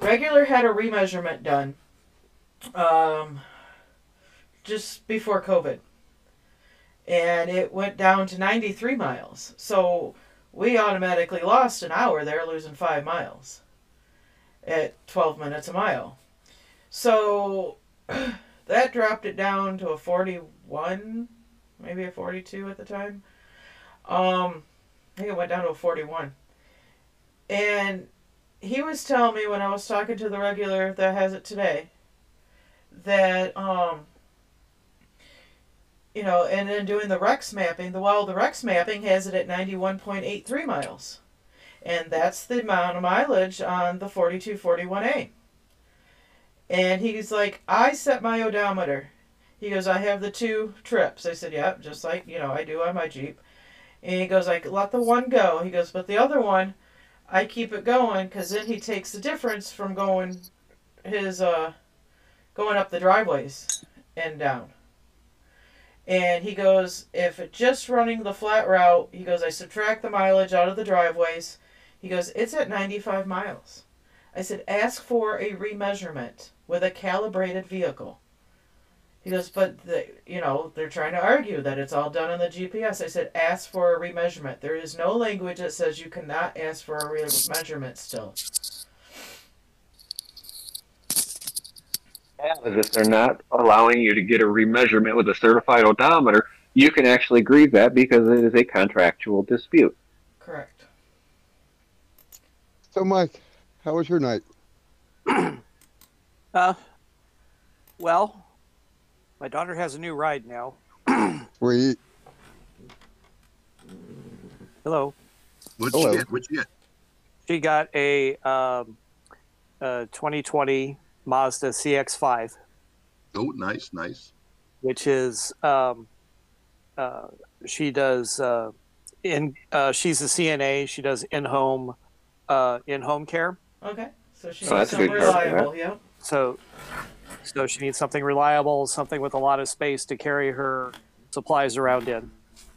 Regular had a remeasurement done um just before COVID. And it went down to 93 miles. So we automatically lost an hour there losing 5 miles at 12 minutes a mile. So that dropped it down to a 41, maybe a 42 at the time. Um, I think it went down to a 41. And he was telling me when I was talking to the regular that has it today that, um, you know, and then doing the RRECS mapping, the well, the RRECS mapping has it at 91.83 miles and that's the amount of mileage on the 4241A. And he's like, I set my odometer. He goes, I have the two trips. I said, yeah, just like, you know, I do on my Jeep. And he goes, I let the one go. He goes, but the other one, I keep it going because then he takes the difference from going his, uh, going up the driveways and down. And he goes, if just running the flat route, he goes, I subtract the mileage out of the driveways. He goes, it's at 95 miles. I said, ask for a remeasurement with a calibrated vehicle. He goes, but the, you know they're trying to argue that it's all done on the GPS. I said, ask for a remeasurement. There is no language that says you cannot ask for a remeasurement still. As if they're not allowing you to get a remeasurement with a certified odometer, you can actually grieve that because it is a contractual dispute. Correct. So, Mike, how was your night? Uh, well, my daughter has a new ride now. We Hello. What'd Hello. you get? What'd you get? She got a, um, a 2020 Mazda CX5, Oh, nice, nice. which is um, uh, she does uh, in uh, she's a CNA. She does in home uh, in home care. Okay. So she's Oh, that's a good car for reliable. Yep. So so she needs something reliable, something with a lot of space to carry her supplies around in.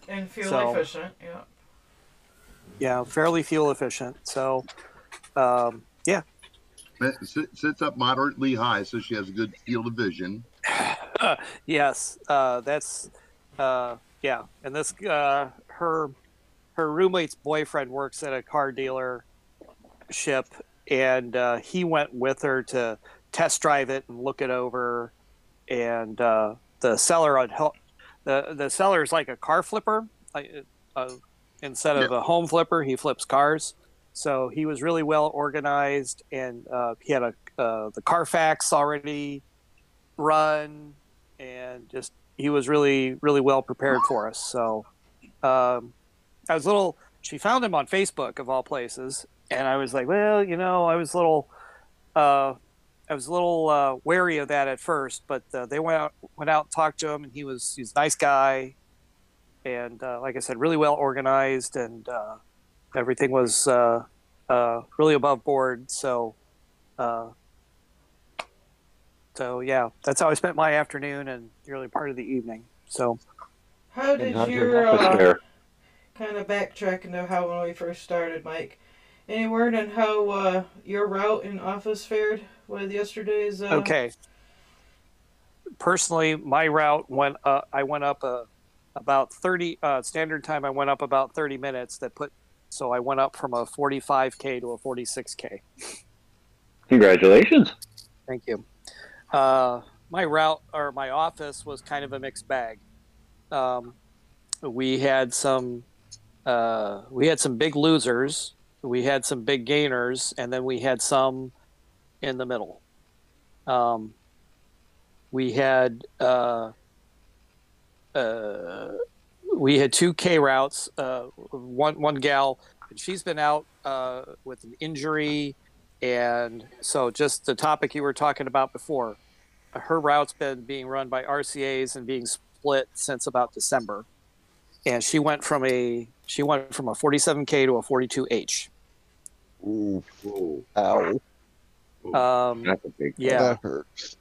And fuel So- efficient. Yep. yeah, fairly fuel efficient. So um, yeah, It sit- sits up moderately high, so she has a good field of vision. yes, uh, that's uh, yeah. And this uh, her her roommate's boyfriend works at a car dealer ship, and uh, he went with her to test drive it and look it over. And uh, the seller on the the seller is like a car flipper. Like, uh, instead of a home flipper, he flips cars. So he was really well organized, and uh, he had a uh, the Carfax already run, and just he was really really well prepared for us. So um, I was little. She found him on Facebook of all places, and I was like, well, you know, I was a little. Uh, I was a little uh, wary of that at first, but uh, they went out went out and talked to him, and he was he's a nice guy, and uh, like I said, really well organized, and everything was uh, uh, really above board. So, uh, so yeah, that's how I spent my afternoon and the early part of the evening. So, How did your uh, kind of backtracking to how when we first started, Mike? Any word on how uh, your route in office fared with yesterday's? Uh, okay. Personally, my route went. Uh, I went up uh, about thirty uh, standard time. I went up about thirty minutes. That put. So I went up from a forty-five k to a forty-six k. Congratulations. Thank you. Uh, my route or my office was kind of a mixed bag. Um, we had some uh, we had some big losers, we had some big gainers, and then we had some in the middle. Um, we had uh, uh, we had two K routes. Uh, one one gal, and she's been out uh, with an injury and so, just the topic you were talking about before, her route's been being run by RCA's and being split since about December. And she went from a she went from a 47k to a 42h. Ooh, Whoa. ow. Um, That's a big. yeah, That hurts.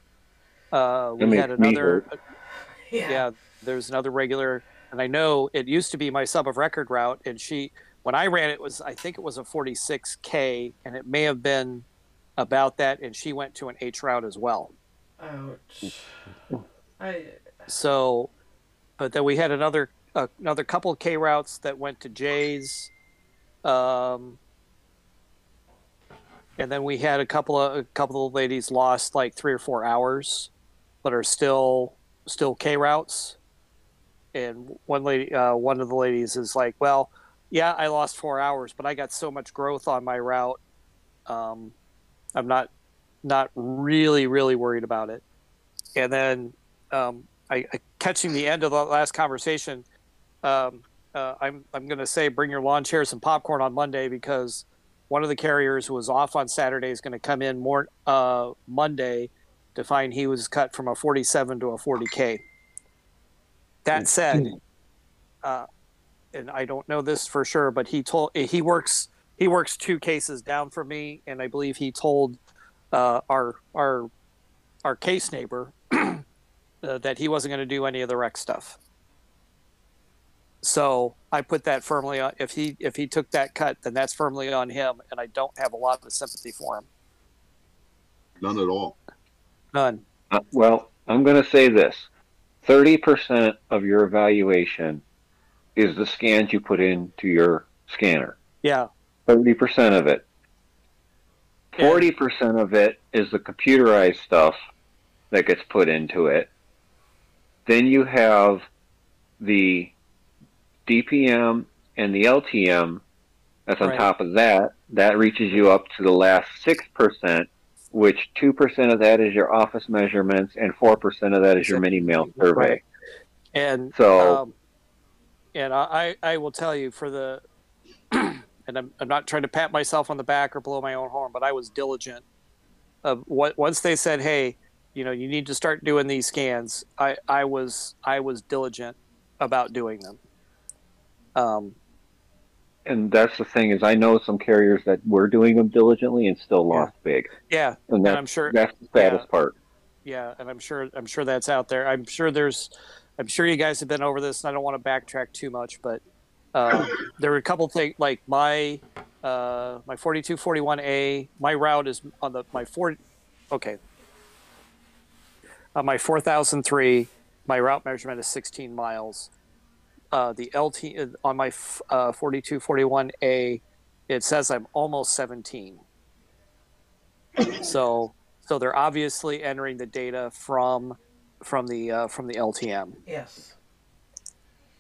uh, That we had makes me another. Yeah. yeah, there's another regular, and I know it used to be my sub of record route, and she when I ran it was I think it was a 46k, and it may have been about that, and she went to an H route as well. Ouch. I. So, but then we had another uh, another couple of K routes that went to Jay's, um, and then we had a couple of a couple of ladies lost like three or four hours, but are still still K routes. And one lady, uh, one of the ladies is like, "Well, yeah, I lost four hours, but I got so much growth on my route. Um, I'm not not really really worried about it." And then um, I, I catching the end of the last conversation. Um, uh, I'm I'm going to say bring your lawn chairs and popcorn on Monday because one of the carriers who was off on Saturday is going to come in more uh, Monday to find he was cut from a 47 to a 40k. That said, uh, and I don't know this for sure, but he told he works he works two cases down from me, and I believe he told uh, our our our case neighbor uh, that he wasn't going to do any of the rec stuff. So I put that firmly on. If he if he took that cut, then that's firmly on him, and I don't have a lot of sympathy for him. None at all. None. Uh, well, I'm going to say this: thirty percent of your evaluation is the scans you put into your scanner. Yeah. Thirty percent of it. Yeah. Forty percent of it is the computerized stuff that gets put into it. Then you have the DPM and the LTM. That's on Right. top of that. That reaches you up to the last six percent, which two percent of that is your office measurements, and four percent of that is your mini mail survey. Right. And So- um, and I I will tell you for the and I'm I'm not trying to pat myself on the back or blow my own horn, but I was diligent. Of what once they said, hey, you know, you need to start doing these scans. I I was I was diligent about doing them. Um, And that's the thing is, I know some carriers that were doing them diligently and still Yeah. lost big, yeah, and and I'm sure that's the saddest part. yeah, and I'm sure I'm sure that's out there. I'm sure there's I'm sure you guys have been over this, and I don't want to backtrack too much, but uh, there were a couple things like my uh, my 4241A. My route is on the my four. Okay. On my 4003, my route measurement is 16 miles. Uh, the LT on my f- uh, 4241A, it says I'm almost 17. so so they're obviously entering the data from from the uh, from the LTM. Yes.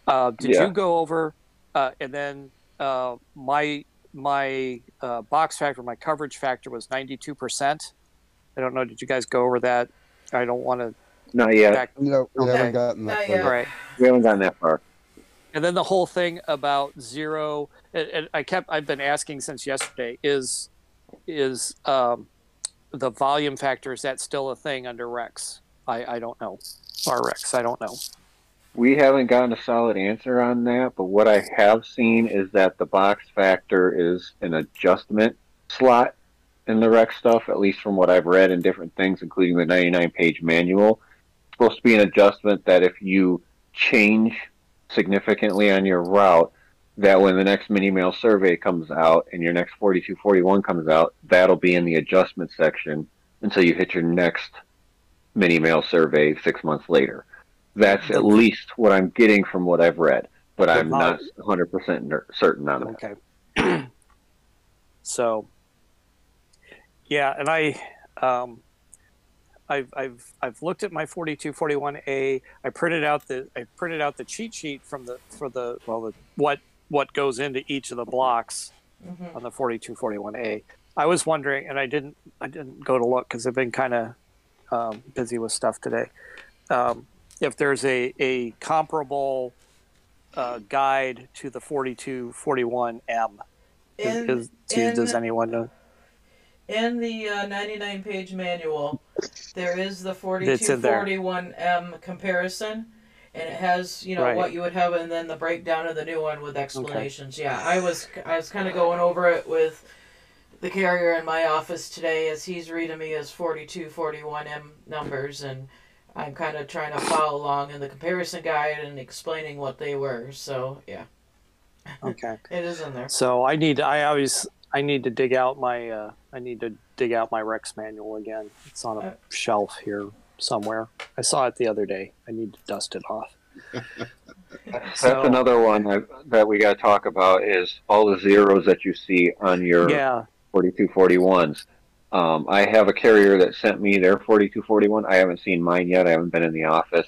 Uh, did Yeah. you go over uh, and then uh, my my uh, box factor, my coverage factor was ninety two percent. I don't know. Did you guys go over that? I don't want to Not yet. back. No, we Okay. haven't gotten that Not far yet. All right. We haven't gotten that far. And then the whole thing about zero, and, and I kept, I've been asking since yesterday, is is um, the volume factor is that still a thing under RRECS? I, I don't know. Or RRECS, I don't know. We haven't gotten a solid answer on that, but what I have seen is that the box factor is an adjustment slot in the rec stuff, at least from what I've read in different things, including the 99 page manual. It's supposed to be an adjustment that if you change significantly on your route, that when the next mini mail survey comes out and your next 4241 comes out, that'll be in the adjustment section until you hit your next mini mail survey six months later. That's at least what I'm getting from what I've read, but I'm not 100% certain on that. Okay. so, yeah, and I, um, I've, I've, I've looked at my 4241A. I printed out the, I printed out the cheat sheet from the, for the, well, the, what, what goes into each of the blocks Mhm. on the 4241A. I was wondering, and I didn't, I didn't go to look because I've been kind of um, busy with stuff today. Um, if there's a, a comparable uh, guide to the 4241M, is, In, is, do- does anyone know? In the uh, 99 page manual, there is the It's in there. 4241M comparison, and it has you know Right. what you would have, and then the breakdown of the new one with explanations. Yeah, I was I was kind of going over it with the carrier in my office today as he's reading me his 4241M numbers, and I'm kind of trying to follow along in the comparison guide and explaining what they were. So yeah, Okay. it is in there. So I need, I always, I need to dig out my, uh, I need to dig out my RRECS manual again. It's on a Uh, shelf here somewhere. I saw it the other day. I need to dust it off. That's So- another one that, that we got to talk about is all the zeros that you see on your Yeah. 4241s. Um, I have a carrier that sent me their 4241. I haven't seen mine yet. I haven't been in the office.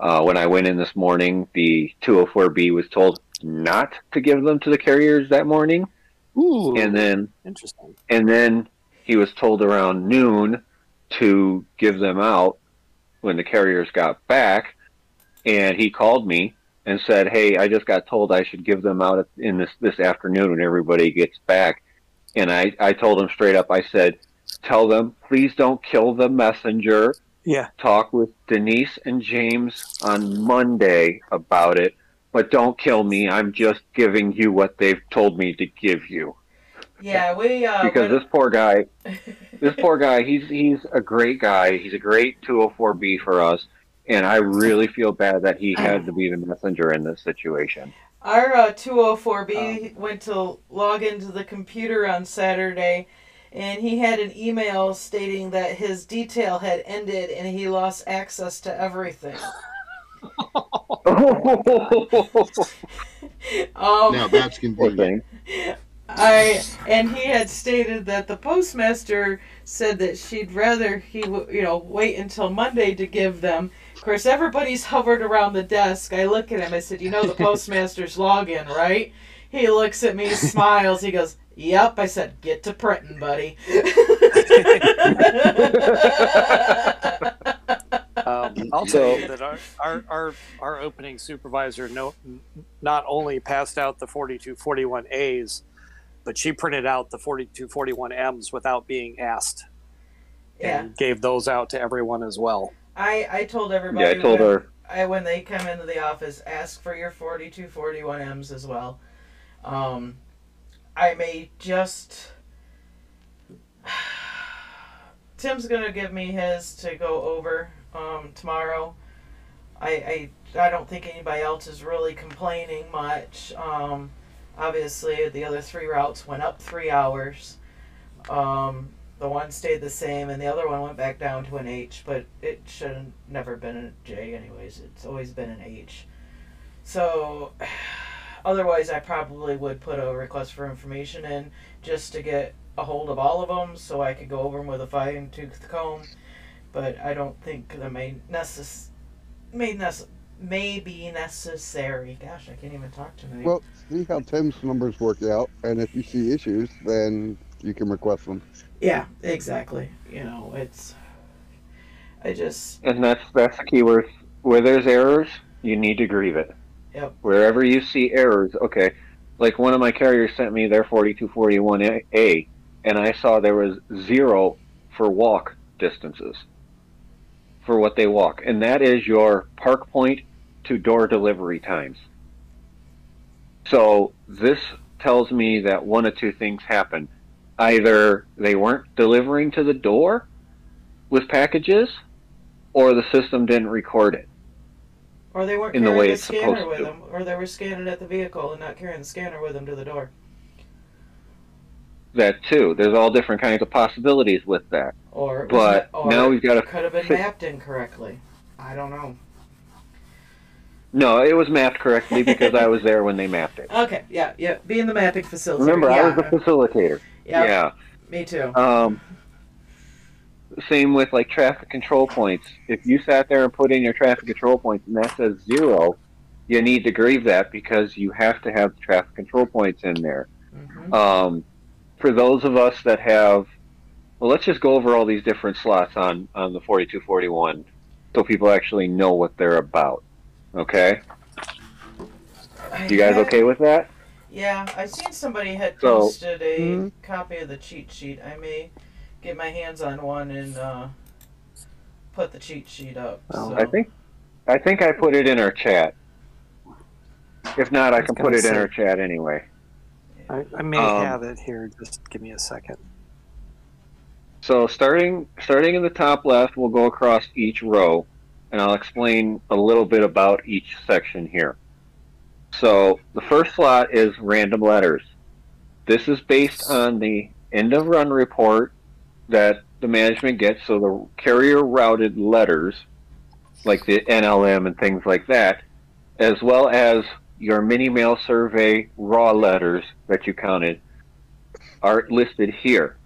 Uh, when I went in this morning, the 204B was told not to give them to the carriers that morning, Ooh. and then interesting. and then he was told around noon to give them out when the carriers got back and he called me and said hey i just got told i should give them out in this this afternoon when everybody gets back and i i told him straight up i said tell them please don't kill the messenger Yeah. talk with denise and james on monday about it but don't kill me. I'm just giving you what they've told me to give you. Yeah, we uh, because when- this poor guy this poor guy he's he's a great guy. He's a great 204b for us. And i really feel bad that he had to be the messenger in this situation. Our uh, 204B went to log into the computer on Saturday, and he had an email stating that his detail had ended and he lost access to everything. Um, Now that's convenient. I and he had stated that the postmaster said that she'd rather he w- you know wait until Monday to give them. Of course, everybody's hovered around the desk. I look at him. I said, "You know the postmaster's login, right?" He looks at me, smiles. He goes, "Yep." I said, "Get to printing, buddy." Um, I'll So- tell you that our, our, our, our opening supervisor no, not only passed out the 4241As, but she printed out the 4241Ms without being asked yeah, and gave those out to everyone as well. I I told everybody. yeah i told when- her I when they come into the office, ask for your 4241Ms as well. Um, I may just. Tim's gonna give me his to go over um, tomorrow. I, I I don't think anybody else is really complaining much. Um, Obviously, the other three routes went up three hours. Um, the one stayed the same, and the other one went back down to an H, but it should have never been a J, anyways. It's always been an H. So, otherwise, I probably would put a request for information in just to get a hold of all of them so I could go over them with a fine tooth comb. But I don't think that may necess- may, nece- may be necessary. Gosh, I can't even talk to tonight. Well, see how Tim's numbers work out, and if you see issues, then you can request them. yeah, exactly. You know, it's. I just. And that's that's the key word. where there's errors, you need to grieve it. Yep. Wherever you see errors, okay. Like one of my carriers sent me their 4241A, and I saw there was zero for walk distances for what they walk, and that is your park point to door delivery times. So this tells me that one of two things happened. Either they weren't delivering to the door with packages, or the system didn't record it. Or they weren't in the carrying way the scanner with to. them, or they were scanning at the vehicle and not carrying the scanner with them to the door. That too. There's all different kinds of possibilities with that. Or But or now we've got to. could have been mapped incorrectly. I don't know. No, it was mapped correctly because I was there when they mapped it. Okay, yeah, yeah. Being the mapping facility. Remember, yeah, I was the facilitator. yeah, Yeah. me too. Um, same with like traffic control points. If you sat there and put in your traffic control points and that says zero, you need to grieve that because you have to have the traffic control points in there. hmm Um, for those of us that have, well, let's just go over all these different slots on on the 4241 so people actually know what they're about. Okay, you guys okay with that? Yeah, I seen somebody had So- posted a Mhm. copy of the cheat sheet. I may get my hands on one and uh, put the cheat sheet up. Well, so. I think I think I put it in our chat. If not, I I can put gonna it in say- our chat anyway. I, I may Um, have it here. Just give me a second. So starting starting in the top left, we'll go across each row, and I'll explain a little bit about each section here. So the first slot is random letters. This is based on the end of run report that the management gets. So the carrier routed letters, like the NLM and things like that, as well as your mini mail survey raw letters that you counted, are listed here.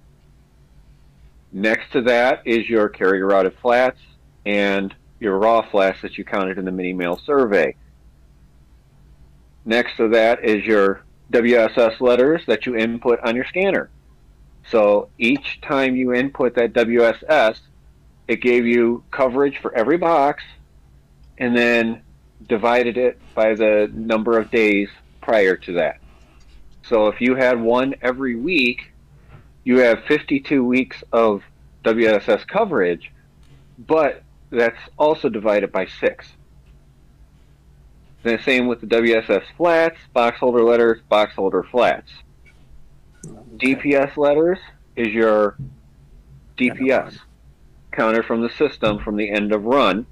Next to that is your carrier routed flats and your raw flats that you counted in the mini mail survey. Next to that is your WSS letters that you input on your scanner. So each time you input that WSS, it gave you coverage for every box and then divided it by the number of days prior to that. So if you had one every week, you have 52 weeks of WSS coverage, but that's also divided by six. The same with the WSS flats, box holder letters, box holder flats. DPS letters is your DPS counter from the system from the end of run.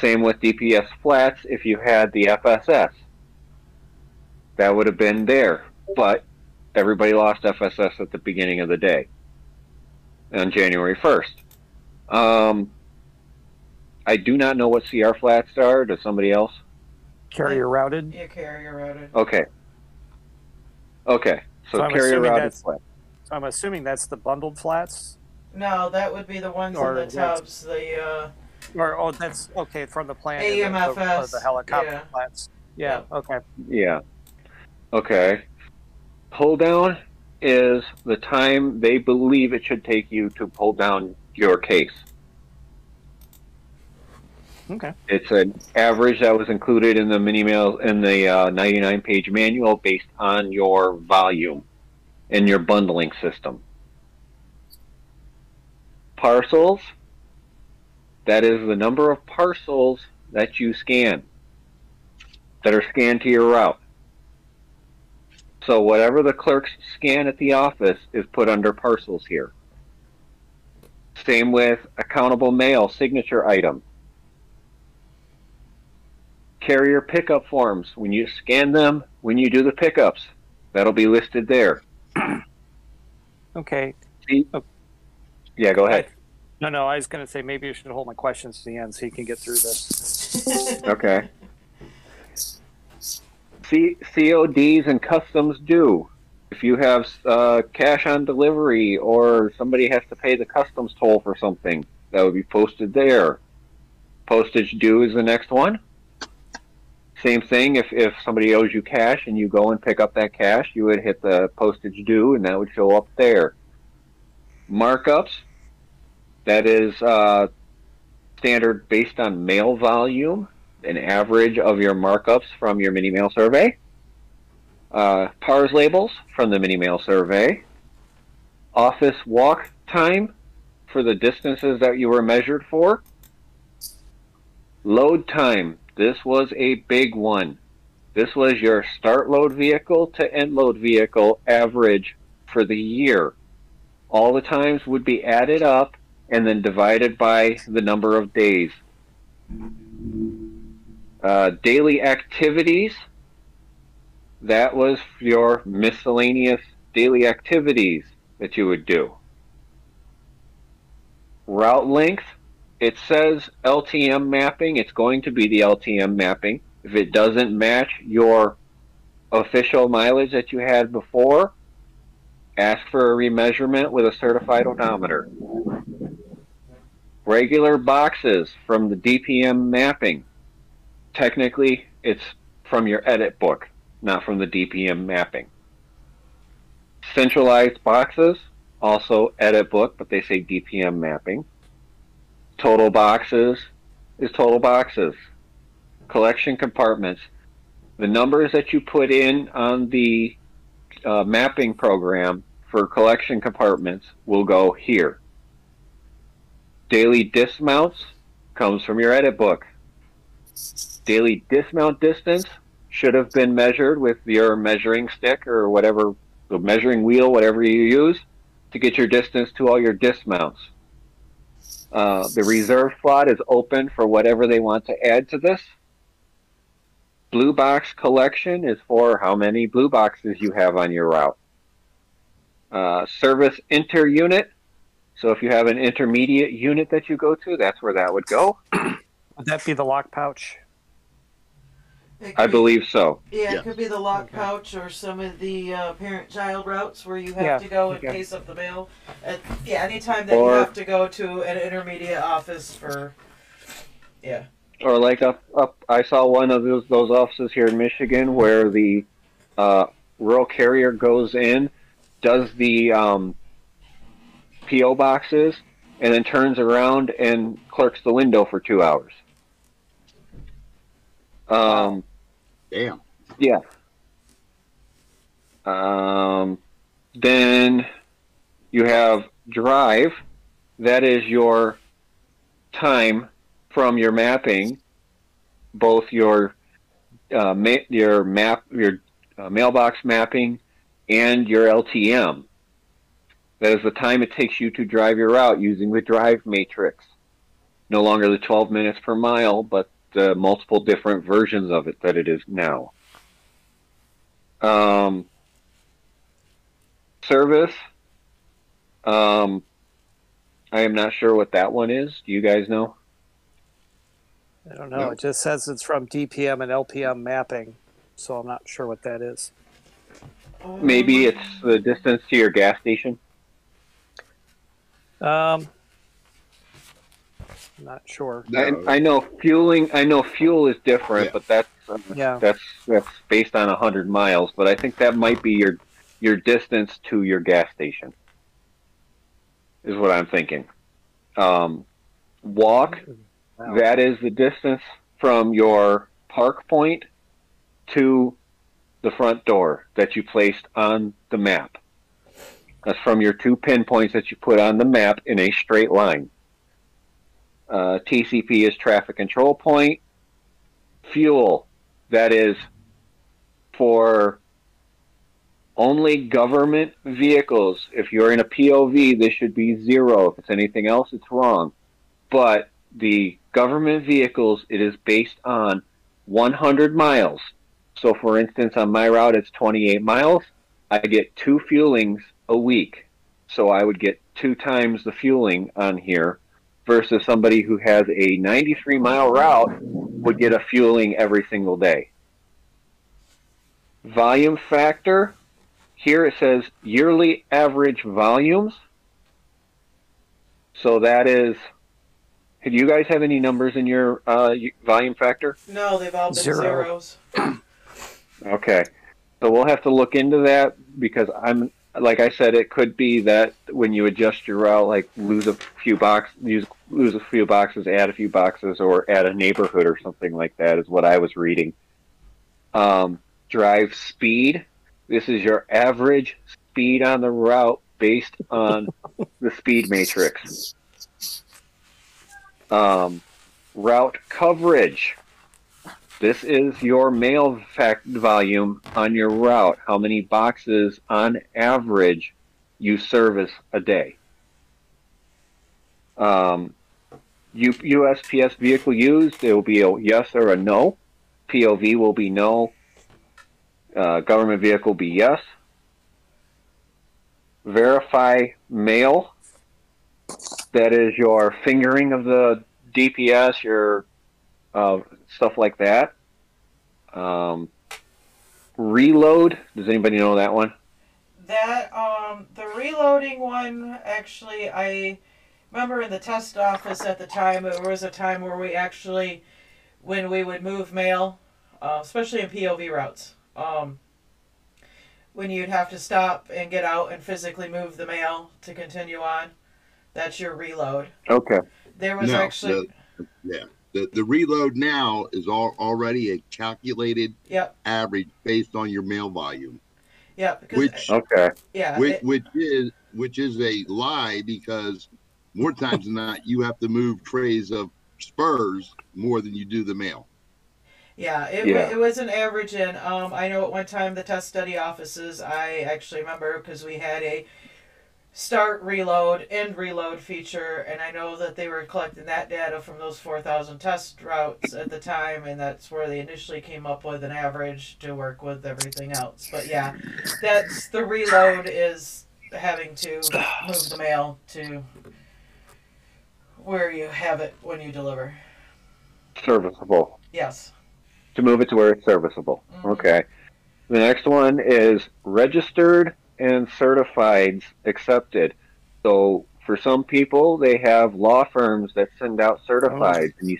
Same with DPS flats if you had the FSS. That would have been there, but everybody lost FSS at the beginning of the day on January 1st. Um, I do not know what CR flats are. Does somebody else? Carrier routed. Yeah, carrier routed. Okay. Okay. So, So carrier routed that's- flat. So I'm assuming that's the bundled flats, No, that would be the ones Or in the tubs. The uh, or oh, that's okay from the plant. and the- the, the helicopter yeah. flats. Yeah. Okay. Yeah. Okay. Pull down is the time they believe it should take you to pull down your case. Okay. It's an average that was included in the mini mail in the uh, 99 page manual based on your volume and your bundling system. Parcels, that is the number of parcels that you scan that are scanned to your route. So whatever the clerks scan at the office is put under parcels here. Same with accountable mail signature item. carrier pickup forms. When you scan them, when you do the pickups, that'll be listed there. Okay. Oh. Yeah, go ahead. No, no, I was going to say maybe you should hold my questions to the end so you can get through this. Okay. C- CODs and customs due. If you have uh, cash on delivery or somebody has to pay the customs toll for something, that would be posted there. Postage due is the next one. Same thing, if, if somebody owes you cash and you go and pick up that cash, you would hit the postage due and that would show up there. Markups, that is uh, standard based on mail volume an average of your markups from your mini mail survey, uh, PARS labels from the mini mail survey, office walk time for the distances that you were measured for, load time. This was a big one. This was your start load vehicle to end load vehicle average for the year. All the times would be added up and then divided by the number of days. Uh, daily activities. That was your miscellaneous daily activities that you would do. Route length. It says LTM mapping. It's going to be the LTM mapping. If it doesn't match your official mileage that you had before, ask for a remeasurement with a certified odometer. Regular boxes from the DPM mapping technically it's from your edit book, not from the DPM mapping. Centralized boxes, also edit book, but they say DPM mapping. Total boxes is total boxes. Collection compartments, the numbers that you put in on the uh, mapping program for collection compartments will go here. Daily dismounts comes from your edit book daily dismount distance should have been measured with your measuring stick or whatever, the measuring wheel, whatever you use, to get your distance to all your dismounts. Uh, the reserve slot is open for whatever they want to add to this. Blue box collection is for how many blue boxes you have on your route. Uh, service inter unit. So if you have an intermediate unit that you go to, that's where that would go. Would that be the lock pouch? It I could be- believe so. Yeah, Yeah. it could be the lock Okay. pouch or some of the uh, parent-child routes where you have Yeah, to go in okay. case of the mail. Uh, yeah, anytime that you Or- have to go to an intermediate office for. Yeah. or like up up I saw one of those those offices here in Michigan where the uh, rural carrier goes in, does the um, PO boxes, and then turns around and clerks the window for two hours. Um, Damn. yeah. Um, then you have drive. That is your time from your mapping, both your uh, ma- your map, your uh, mailbox mapping, and your LTM. That is the time it takes you to drive your route using the drive matrix. No longer the 12 minutes per mile, but the multiple different versions of it that it is now. Um, service. Um, I am not sure what that one is. Do you guys know? I don't know. No. It just says it's from DPM and LPM mapping, so I'm not sure what that is. Maybe it's the distance to your gas station. Um, not sure. I, I know fueling. I know fuel is different, Yeah. but that's uh, Yeah. that's that's based on hundred miles. But I think that might be your your distance to your gas station. Is what I'm thinking. Um, walk. Wow. That is the distance from your park point to the front door that you placed on the map. That's from your two pinpoints that you put on the map in a straight line. Uh, TCP is traffic control point. Fuel, that is for only government vehicles. If you're in a POV, this should be zero. If it's anything else, it's wrong. But the government vehicles, it is based on 100 miles. So, for instance, on my route, it's 28 miles. I get two fuelings a week. So, I would get two times the fueling on here versus somebody who has a 93 mile route would get a fueling every single day. Volume factor here it says yearly average volumes. So that is. Do you guys have any numbers in your uh, volume factor? No, they've all been Zero. zeros. Okay. So we'll have to look into that because I'm like I said, it could be that when you adjust your route, like lose a few box, use lose a few boxes, add a few boxes, or add a neighborhood or something like that is what I was reading. Um, drive speed. This is your average speed on the route based on the speed matrix. Um, route coverage. This is your mail fact volume on your route. How many boxes on average you service a day? Um, USPS vehicle used, it will be a yes or a no. POV will be no. Uh, government vehicle be yes. Verify mail. That is your fingering of the DPS, your uh, stuff like that. Um, reload. Does anybody know that one? That um the reloading one actually I remember in the test office at the time It was a time where we actually when we would move mail, uh, especially in POV routes, um, when you'd have to stop and get out and physically move the mail to continue on, that's your reload. Okay. There was No, actually Yeah. The, the reload now is all, already a calculated yep average based on your mail volume, yep because which Okay. yeah which, it- which is which is a lie because more times than not you have to move trays of spurs more than you do the mail. Yeah, it, Yeah. it was an average in. Um, I know at one time the test study offices, I actually remember because we had a start reload, end reload feature, and I know that they were collecting that data from those 4,000 test routes at the time, and that's where they initially came up with an average to work with everything else. But yeah, that's the reload is having to move the mail to where you have it when you deliver. Serviceable. Yes. To move it to where it's serviceable. Mhm. Okay. The next one is registered and certified accepted. So for some people, they have law firms that send out certified, and you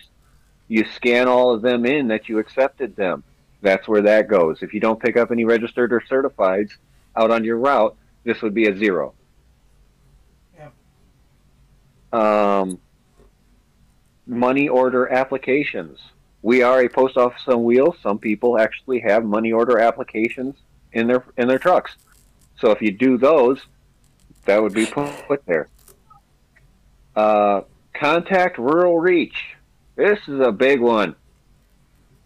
you scan all of them in that you accepted them. That's where that goes. If you don't pick up any registered or certifieds out on your route, this would be a zero. Um, money order applications. We are a post office on wheels. Some people actually have money order applications in their in their trucks. So if you do those, that would be put, there. Uh, contact rural reach. This is a big one.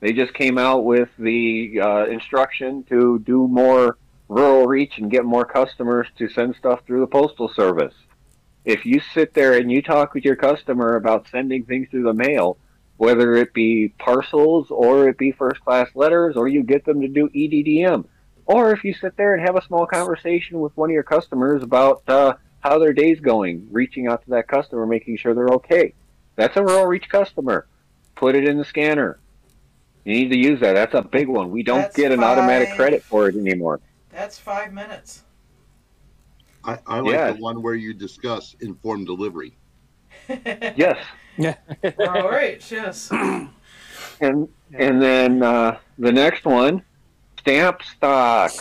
They just came out with the uh, instruction to do more rural reach and get more customers to send stuff through the postal service. If you sit there and you talk with your customer about sending things through the mail, whether it be parcels or it be first class letters or you get them to do EDDM, or if you sit there and have a small conversation with one of your customers about uh, how their day's going, reaching out to that customer, making sure they're okay. That's a rural reach customer. Put it in the scanner. You need to use that. That's a big one. We don't That's get an automatic credit for it anymore. That's five minutes. I, I like Yeah. the one where you discuss informed delivery. Yes. Yeah. All right, yes. And and then uh, the next one, stamp stock.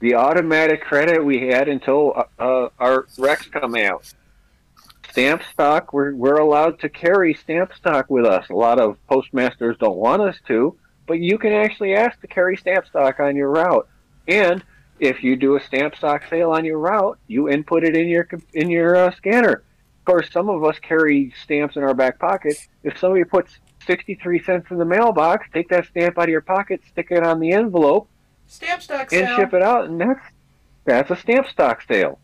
The automatic credit we had until uh, uh, our RRECS come out. Stamp stock, we're, we're allowed to carry stamp stock with us. A lot of postmasters don't want us to, but you can actually ask to carry stamp stock on your route. And if you do a stamp stock sale on your route, you input it in your in your uh, scanner. Of course, some of us carry stamps in our back pocket. If somebody puts 63 cents in the mailbox, take that stamp out of your pocket, stick it on the envelope, Stamp stock sale. and ship it out, and that's that's a stamp stock sale.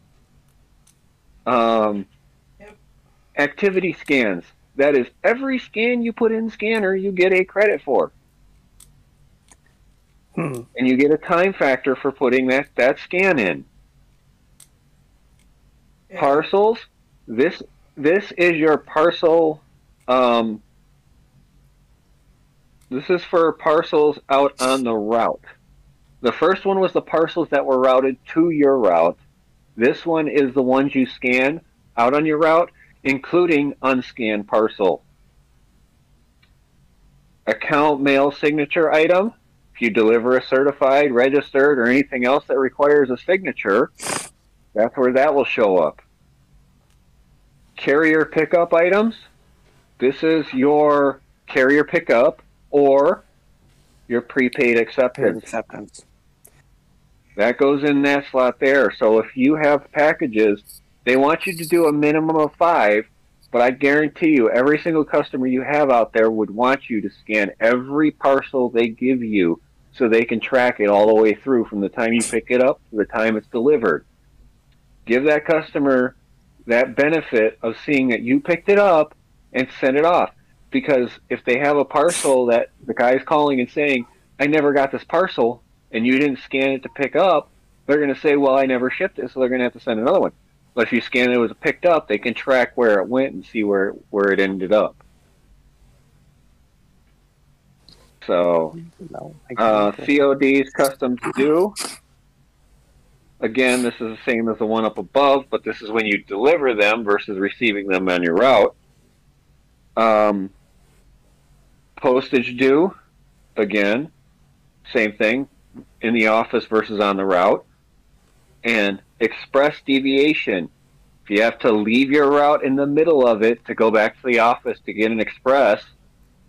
Um, Yep. activity scans. that is every scan you put in scanner, you get a credit for. Hmm. And you get a time factor for putting that, that scan in. Yeah. Parcels, this this is your parcel um, this is for parcels out on the route. The first one was the parcels that were routed to your route. This one is the ones you scan out on your route, including unscanned parcel. Account mail signature item. If you deliver a certified, registered, or anything else that requires a signature, that's where that will show up. Carrier pickup items. This is your carrier pickup or your prepaid acceptance. Acceptance. That goes in that slot there. So if you have packages, they want you to do a minimum of five, but I guarantee you, every single customer you have out there would want you to scan every parcel they give you so they can track it all the way through from the time you pick it up to the time it's delivered. Give that customer that benefit of seeing that you picked it up and sent it off. Because if they have a parcel that the guy's calling and saying, I never got this parcel, and you didn't scan it to pick up, they're going to say, well, I never shipped it, so they're going to have to send another one. But if you scan it was picked up, they can track where it went and see where where it ended up. So No, uh. CODs customs due. Again, this is the same as the one up above, but this is when you deliver them versus receiving them on your route. Um, postage due. Again, same thing in the office versus on the route. And express deviation. If you have to leave your route in the middle of it to go back to the office to get an express,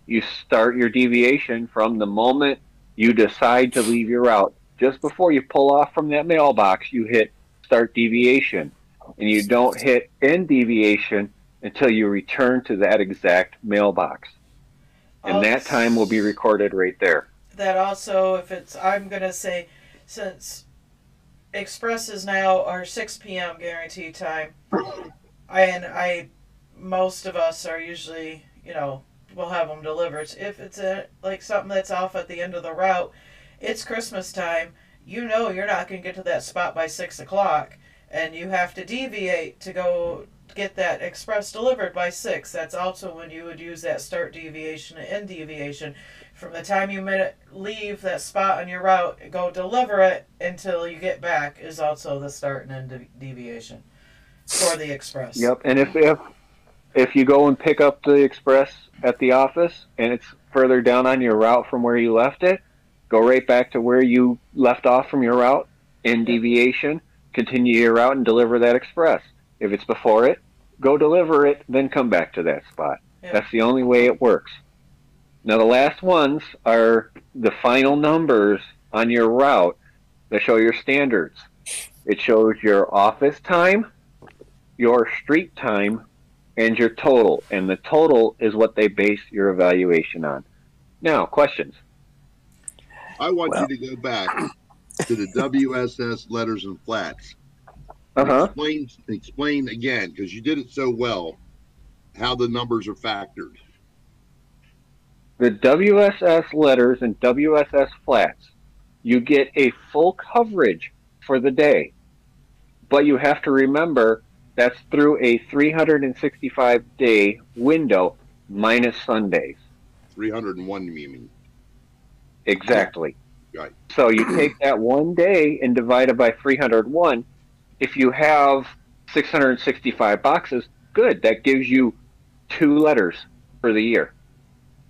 you start your deviation from the moment you decide to leave your route. Just before you pull off from that mailbox, you hit start deviation. And you don't hit end deviation until you return to that exact mailbox. And that time will be recorded right there. that also if it's i'm going to say since express is now our 6 p.m guarantee time and i most of us are usually you know we'll have them delivered if it's a like something that's off at the end of the route it's christmas time you know you're not going to get to that spot by 6 o'clock and you have to deviate to go get that express delivered by 6 that's also when you would use that start deviation and end deviation from the time you made it, leave that spot on your route, go deliver it until you get back is also the start and end de- deviation for the express. Yep. And if, if if you go and pick up the express at the office and it's further down on your route from where you left it, go right back to where you left off from your route in deviation, continue your route and deliver that express. If it's before it, go deliver it, then come back to that spot. Yeah. That's the only way it works. Now the last ones are the final numbers on your route that show your standards. It shows your office time, your street time, and your total. And the total is what they base your evaluation on. Now, questions? I want Well- you to go back to the WSS letters and flats. Uh huh. Explain, explain again, because you did it so well, how the numbers are factored. The WSS letters and WSS flats, you get a full coverage for the day. But you have to remember that's through a 365 day window minus Sundays. 301, you mean? Exactly. Right. So you take that one day and divide it by 301. If you have 665 boxes, good. That gives you two letters for the year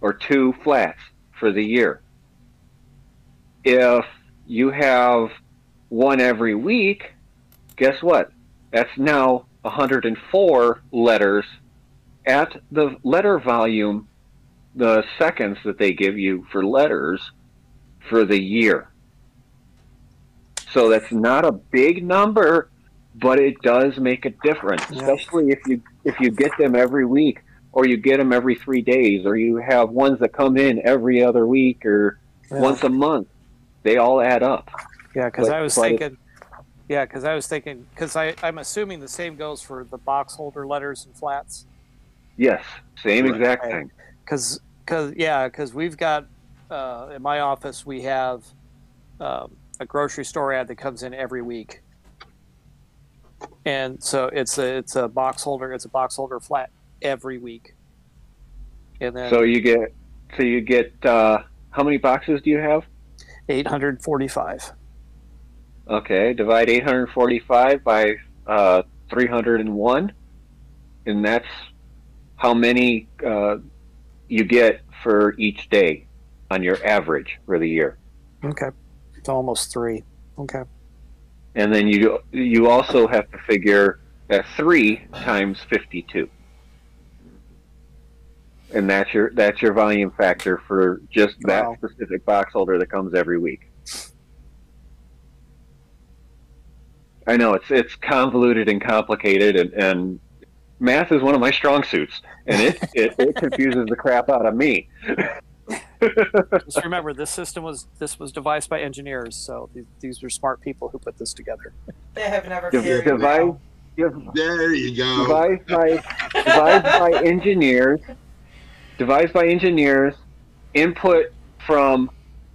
or two flats for the year. If you have one every week, guess what? That's now 104 letters at the letter volume, the seconds that they give you for letters for the year. So that's not a big number, but it does make a difference, Yeah. especially if you if you get them every week or you get them every 3 days or you have ones that come in every other week or Yeah. once a month. They all add up. Yeah, because I was thinking. Yeah, because I was thinking because I I'm assuming the same goes for the box holder letters and flats. Yes, same Right. exact thing. because because yeah because we've got uh, in my office we have um, a grocery store ad that comes in every week and so it's a it's a box holder it's a box holder flat every week and then So you get, so you get, uh, how many boxes do you have? 845 Okay, divide 845 by uh, 301, and that's how many uh, you get for each day on your average for the year. okay it's almost three okay And then you you also have to figure that three times 52, and that's your that's your volume factor for just that Wow. specific box holder that comes every week. I know it's it's convoluted and complicated, and, and math is one of my strong suits, and it, it, it confuses the crap out of me. just remember this system was this was devised by engineers so these, these are smart people who put this together They have never Div- carried divide, mail. div- There you go. devised by devised by engineers, devised by engineers, input from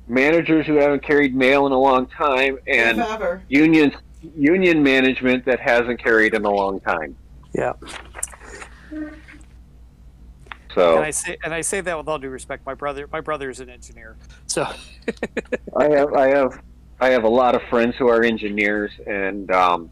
managers who haven't carried mail in a long time, and if ever. union union management that hasn't carried in a long time. yeah So and I say and I say that with all due respect. My brother, my brother is an engineer, so I have I have I have a lot of friends who are engineers, and um,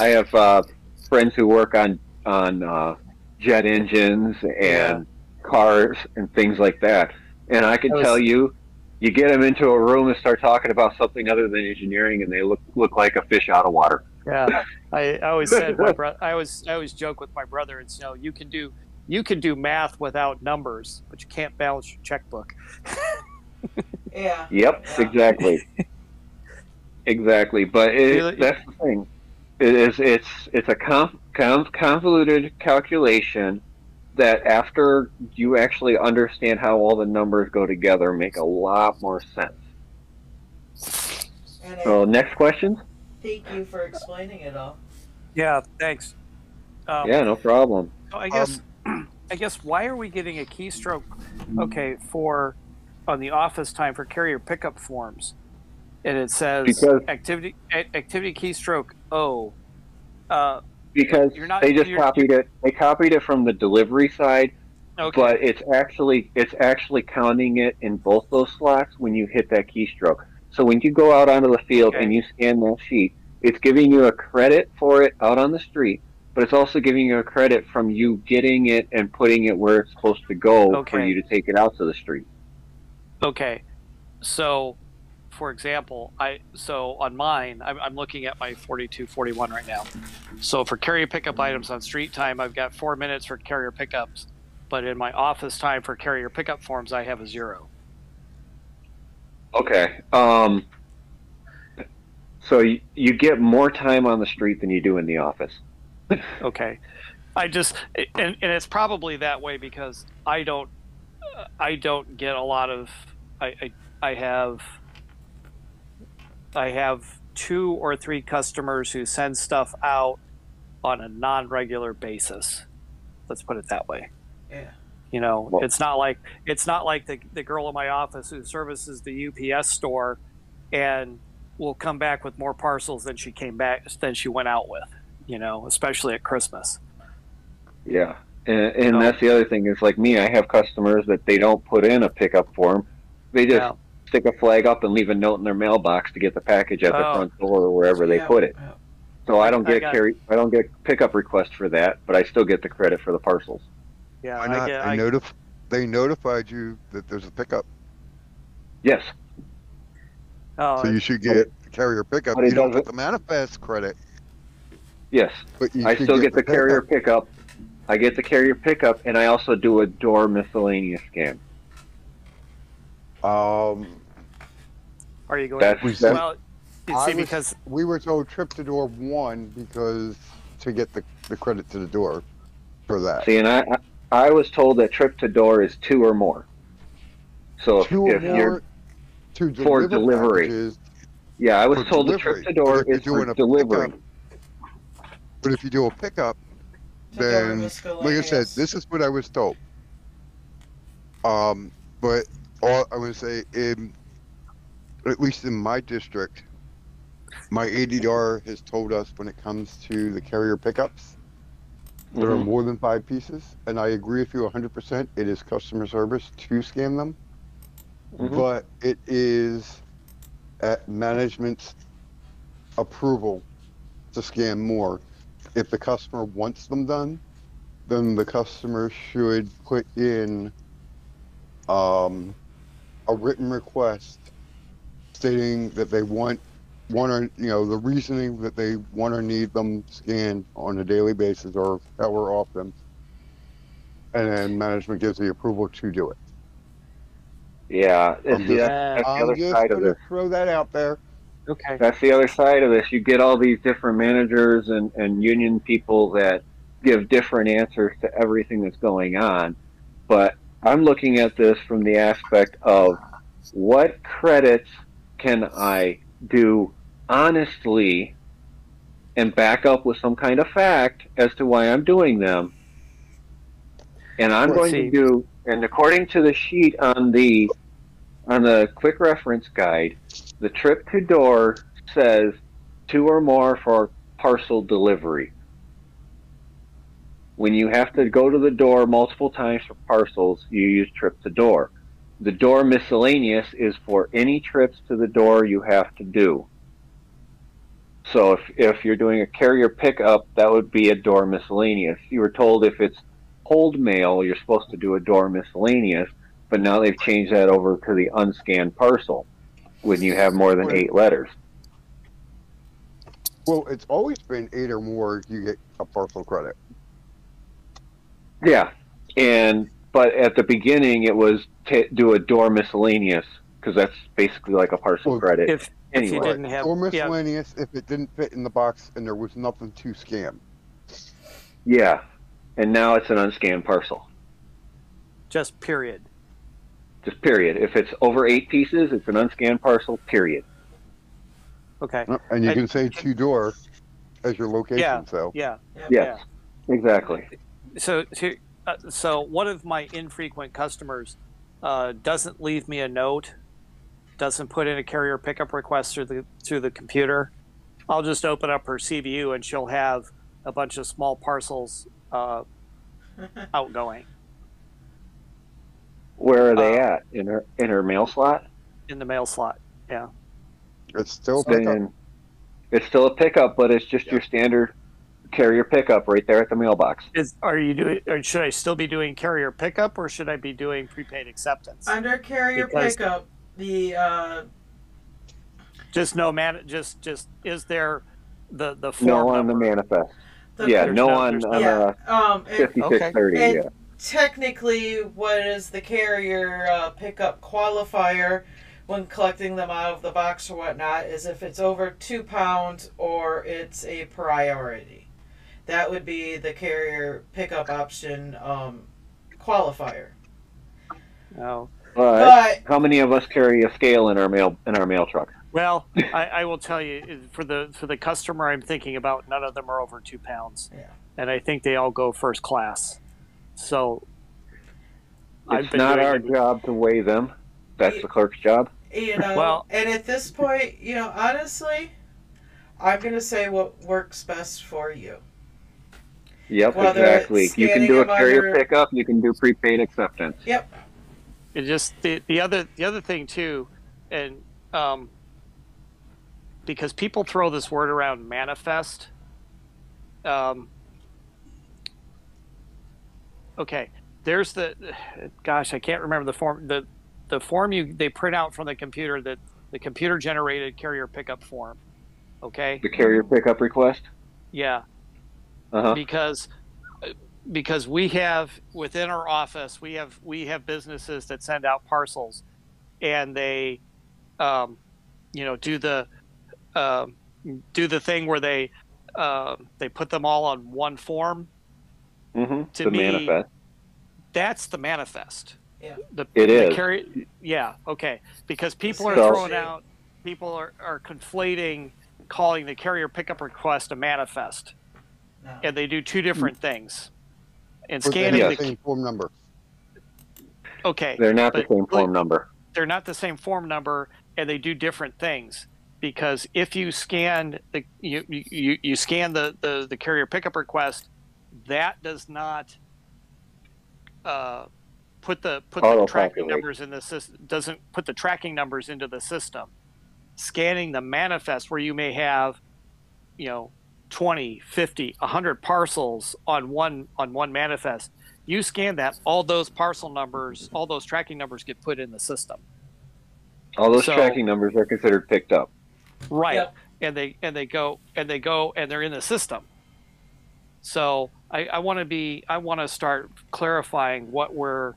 I have uh, friends who work on on uh, jet engines and Yeah. cars and things like that. And I can I was- tell you, you get them into a room and start talking about something other than engineering, and they look look like a fish out of water. yeah. I, I always said my bro- I always I always joke with my brother and say, "No, you can do you can do math without numbers, but you can't balance your checkbook." Yeah. Yep, Yeah. exactly, exactly. But it, Really- that's the thing. It is it's it's a conv, conv, convoluted calculation that after you actually understand how all the numbers go together, make a lot more sense. And I So next question. thank you for explaining it all. Yeah, thanks. Um, Yeah, no problem. so I guess I guess why are we getting a keystroke? Okay, for on the office time for carrier pickup forms, and it says Because- activity a- activity keystroke O. Uh, Because You're not- they just copied it. They copied it from the delivery side, okay. but it's actually it's actually counting it in both those slots when you hit that keystroke. So when you go out onto the field Okay. and you scan that sheet, it's giving you a credit for it out on the street, but it's also giving you a credit from you getting it and putting it where it's supposed to go for you to take it out to the street. Okay, so for example, I so on mine, I'm, I'm looking at my 4241 right now. So for carrier pickup items on street time, I've got four minutes for carrier pickups, but in my office time for carrier pickup forms, I have a zero. Okay. Um. So you, you get more time on the street than you do in the office. Okay, I just and, and it's probably that way because I don't I don't get a lot of I I, I have I have two or three customers who send stuff out on a non-regular basis. Let's put it that way. Yeah. You know, Well- it's not like it's not like the the girl in my office who services the UPS store and will come back with more parcels than she came back than she went out with. You know, especially at Christmas. Yeah. And, and No. that's the other thing is like me, I have customers that they don't put in a pickup form. They just Yeah. stick a flag up and leave a note in their mailbox to get the package at the Oh. front door or wherever they Yeah, put it. So I don't get got- carry I don't get pickup request for that, but I still get the credit for the parcels. Yeah, Why I not? get. they, I, notif- they notified you that there's a pickup, Yes. oh, so you should get carrier pickup. But You don't doesn't- get the manifest credit, Yes. but you I still get the carrier pickup. pickup. I get the carrier pickup and I also do a door miscellaneous scan. Um, are you going? That's- We- well, you see, was- because we were told trip to door one because to get the, the credit to the door for that. See, and I I I was told that trip to door is two or more. So if, Two or if you're more to for delivery. packages, yeah, I was for told the trip to door But if is for a delivery. pickup- but if you do a pickup, then, like I said, this is what I was told. Um, but all I would say, in at least in my district, my ADR has told us when it comes to the carrier pickups, there are Mhm. more than five pieces, and I agree with you 100%. It is customer service to scan them, Mhm. but it is at management's approval to scan more. If the customer wants them done, then the customer should put in um, a written request stating that they want want or you know the reasoning that they want or need them scanned on a daily basis or however often, and then management gives the approval to do it. Yeah, I'm that's, that's the I'm just side of gonna throw that out there. Okay. That's the other side of this. You get all these different managers and, and union people that give different answers to everything that's going on. But I'm looking at this from the aspect of what credits can I do honestly and back up with some kind of fact as to why I'm doing them. And I'm Let's going see. to do, and according to the sheet on the on the quick reference guide, the trip to door says two or more for parcel delivery. When you have to go to the door multiple times for parcels, you use trip to door. The door miscellaneous is for any trips to the door you have to do. So if, if you're doing a carrier pickup, that would be a door miscellaneous. You were told if it's hold mail, you're supposed to do a door miscellaneous, but now they've changed that over to the unscanned parcel when you have more than eight letters. Well, it's always been eight or more. You get a parcel credit. Yeah, and but at the beginning it was to do a door miscellaneous because that's basically like a parcel Well, credit. If if you anyway, didn't have or yeah, miscellaneous if it didn't fit in the box and there was nothing to scan. yeah, and now it's an unscanned parcel. just period. Just period. If it's over eight pieces, it's an unscanned parcel. Period. Okay. And you I- can say two door as your location. Yeah. So Yeah. Yes, exactly. So to, uh, so one of my infrequent customers uh, doesn't leave me a note, doesn't put in a carrier pickup request through the through the computer. I'll just open up her CBU and she'll have a bunch of small parcels uh, outgoing Where are they Uh, at in her in her mail slot? in the mail slot. Yeah. it's still pickup. Then it's still a pickup, but it's just your standard carrier pickup right there at the mailbox. Is are you doing? Or should I still be doing carrier pickup, or should I be doing prepaid acceptance? Under carrier Because- pickup, the uh, just no man. Just just is there the the form No on the manifest. the yeah, no, no- on there's on yeah, uh, um, and fifty six thirty. And Yeah. Technically, what is the carrier uh, pickup qualifier when collecting them out of the box or whatnot is if it's over two pounds or it's a priority. That would be the carrier pickup option um, qualifier. No. But But how many of us carry a scale in our mail in our mail truck? Well, I, I will tell you for the for the customer I'm thinking about, none of them are over two pounds, Yeah. and I think they all go first class. So I've not our it- job to weigh them. That's the clerk's job. you know, Well- and at this point, you know, honestly, I'm gonna say what works best for you. Yep, Whether exactly. You can do a carrier under- pickup. You can do prepaid acceptance. Yep. It just the, the other the other thing too, and um, because people throw this word around manifest. Um, okay, there's the gosh, I can't remember the form the the form you they print out from the computer that the computer generated carrier pickup form. Okay, The carrier pickup request. yeah, Uh huh. because because we have within our office we have we have businesses that send out parcels and they um, you know do the um do the thing where they uh, they put them all on one form hmm to The me, manifest. that's the manifest Yeah. the, It the is. carry, yeah okay because people are So- throwing out people are, are conflating calling the carrier pickup request a manifest No. and they do two different things. And But they scanning have the the same form number. okay, They're not the same form number. they're not the same form number and they do different things because if you scan the you you, you scan the, the the carrier pickup request that does not uh, put the put the tracking populate. numbers in the system doesn't put the tracking numbers into the system scanning the manifest where you may have you know 20 50 100 parcels on one on one manifest you scan that all those parcel numbers all those tracking numbers get put in the system All those So- tracking numbers are considered picked up. right Yep. and they and they go and they go and they're in the system so i, I want to be i want to start clarifying what we're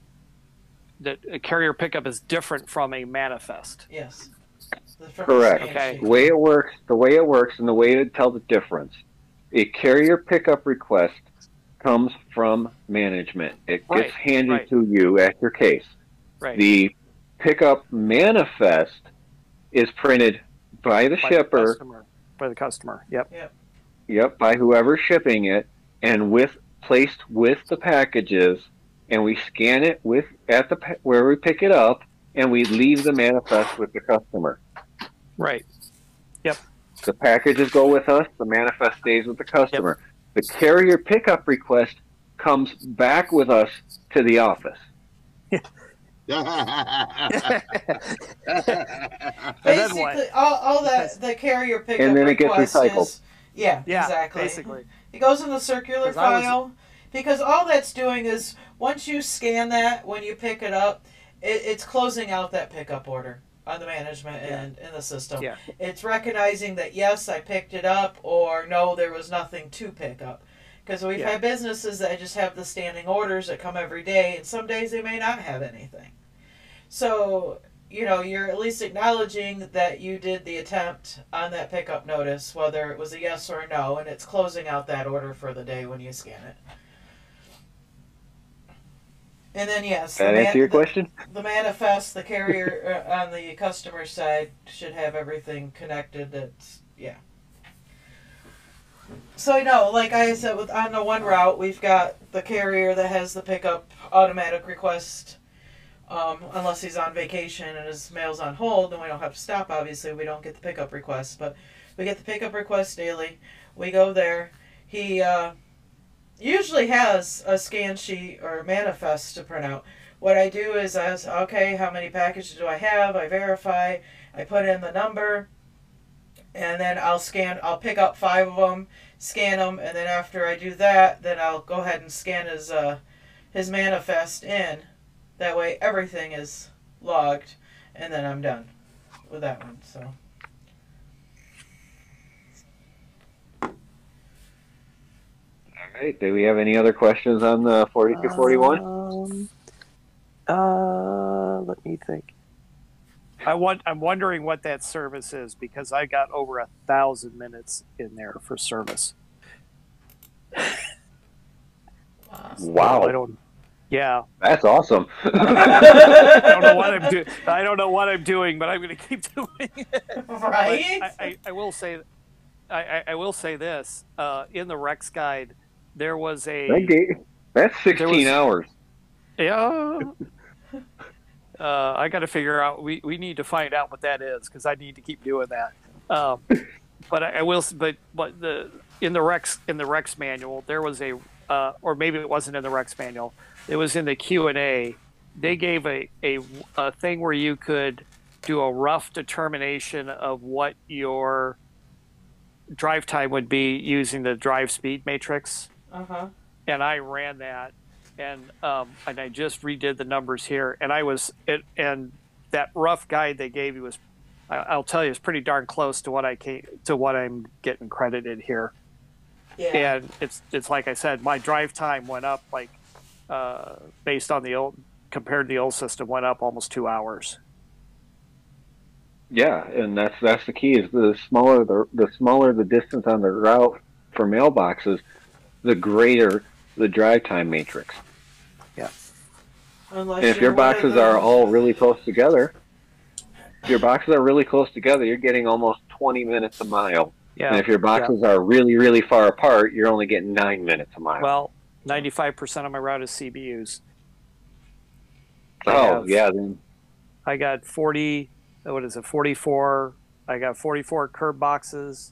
that a carrier pickup is different from a manifest Yes. The Correct. Okay. The way it works, the way it works, and the way to tell the difference. A carrier pickup request comes from management. It Right, gets handed right. to you at your case. right The pickup manifest is printed by the by shipper, the customer, by the customer yep yep, by whoever's shipping it, and with placed with the packages, and we scan it with at the where we pick it up, and we leave the manifest with the customer. right Yep. The packages go with us. The manifest stays with the customer. The carrier pickup request comes back with us to the office. And then Basically, what? all, all that the carrier pickup And then it gets recycled. is yeah, yeah exactly. basically It goes in the circular I was- file because all that's doing is once you scan that when you pick it up, it, it's closing out that pickup order on the management Yeah. and in the system. Yeah. It's recognizing that yes, I picked it up, or no, there was nothing to pick up. Because we've Yeah. had businesses that just have the standing orders that come every day, and some days they may not have anything. So, you know, you're at least acknowledging that you did the attempt on that pickup notice, whether it was a yes or a no, and it's closing out that order for the day when you scan it. And then, yes, That the, answer your the- question? the manifest, the carrier uh, on the customer side should have everything connected. That's yeah. So I know, like I said, with on the one route, we've got the carrier that has the pickup automatic request. Um, unless he's on vacation and his mail's on hold, then we don't have to stop. Obviously, we don't get the pickup request, but we get the pickup request daily. We go there. He uh, usually has a scan sheet or manifest to print out. What I do is I ask, okay, how many packages do I have? I verify. I put in the number, and then I'll scan. I'll pick up five of them, scan them, and then after I do that, then I'll go ahead and scan his uh, his manifest in. That way, everything is logged, and then I'm done with that one. So. All right. Do we have any other questions on the 4241? Um, uh, let me think. I want. I'm wondering what that service is because I got over a thousand minutes in there for service. Wow! I wow. don't. Yeah, That's awesome. I don't know what I'm doing. I don't know what I'm doing, but I'm going to keep doing it. Right. I, I, I will say, I, I, I will say this. Uh, in the RRECS guide, there was a. That's 16 was- hours. Yeah. Uh, I got to figure out. We, we need to find out what that is because I need to keep doing that. Um, but I, I will. But but the in the RRECS in the RRECS manual there was a uh, or maybe it wasn't in the RRECS manual. It was in the Q and A. They gave a, a a thing where you could do a rough determination of what your drive time would be using the drive speed matrix Uh huh. and I ran that, and um, and I just redid the numbers here, and I was it, and that rough guide they gave you was, I, I'll tell you, it's pretty darn close to what I came to what I'm getting credited here, Yeah. and it's it's like I said, my drive time went up like, uh, based on the old compared to the old system, went up almost two hours. Yeah, and that's that's the key. Is the smaller the the smaller the distance on the route for mailboxes, the greater the drive time matrix. Unless And if your one of boxes are all really close together, if your boxes are really close together, you're getting almost 20 minutes a mile Yeah. And if your boxes are really, really far apart, you're only getting nine minutes a mile. Well, 95% of my route is CBUs. I oh, have- yeah. Then I got 40, what is it, 44. I got 44 curb boxes.